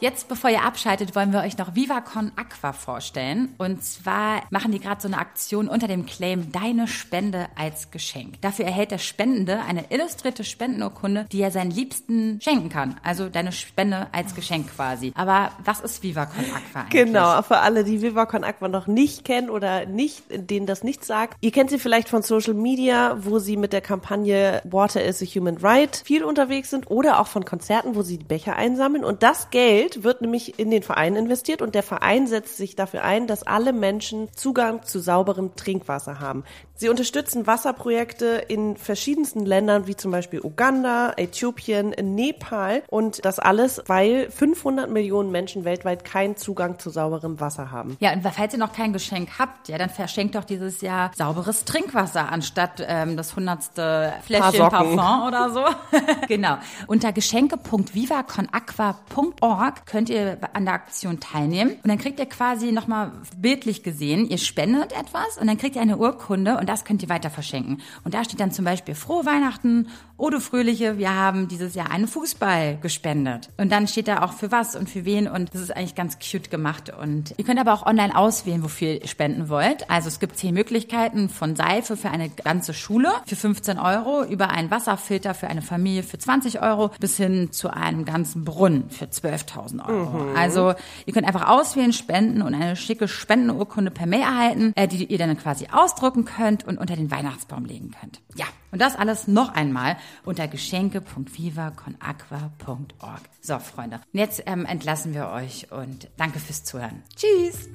Speaker 1: Jetzt, bevor ihr abschaltet, wollen wir euch noch VivaCon Aqua vorstellen. Und zwar machen die gerade so eine Aktion unter dem Claim Deine Spende als Geschenk. Dafür erhält der Spendende eine illustrierte Spendenurkunde, die er seinen Liebsten schenken kann. Also deine Spende als Geschenk quasi. Aber was ist VivaCon Aqua eigentlich?
Speaker 2: Genau, für alle, die VivaCon Aqua noch nicht kennen oder nicht, denen das nichts sagt. Ihr kennt sie vielleicht von Social Media, wo sie mit der Kampagne Water is a Human Right viel unterwegs sind oder auch von Konzerten, wo sie die Becher einsammeln. Und das Geld wird nämlich in den Verein investiert und der Verein setzt sich dafür ein, dass alle Menschen Zugang zu sauberem Trinkwasser haben. Sie unterstützen Wasserprojekte in verschiedensten Ländern, wie zum Beispiel Uganda, Äthiopien, Nepal und das alles, weil 500 Millionen Menschen weltweit keinen Zugang zu sauberem Wasser haben.
Speaker 1: Ja, und falls ihr noch kein Geschenk habt, ja, dann verschenkt doch dieses Jahr sauberes Trinkwasser anstatt ähm, das hundertste Fläschchen. Parfum oder so. genau. Unter geschenke.vivaconaqua.org könnt ihr an der Aktion teilnehmen und dann kriegt ihr quasi nochmal bildlich gesehen, ihr spendet etwas und dann kriegt ihr eine Urkunde und das könnt ihr weiter verschenken. Und da steht dann zum Beispiel Frohe Weihnachten, Odo Fröhliche, wir haben dieses Jahr einen Fußball gespendet. Und dann steht da auch für was und für wen und das ist eigentlich ganz cute gemacht. Und ihr könnt aber auch online auswählen, wofür ihr spenden wollt. Also es gibt zehn Möglichkeiten von Seife für eine ganze Schule für 15 Euro, über einen Wasserfilter für eine Familie für 20 Euro bis hin zu einem ganzen Brunnen für 12.000 Euro. Also ihr könnt einfach auswählen, spenden und eine schicke Spendenurkunde per Mail erhalten, äh, die ihr dann quasi ausdrucken könnt und unter den Weihnachtsbaum legen könnt. Ja, und das alles noch einmal unter geschenke.vivaconaqua.org. So, Freunde, und jetzt ähm, entlassen wir euch und danke fürs Zuhören. Tschüss!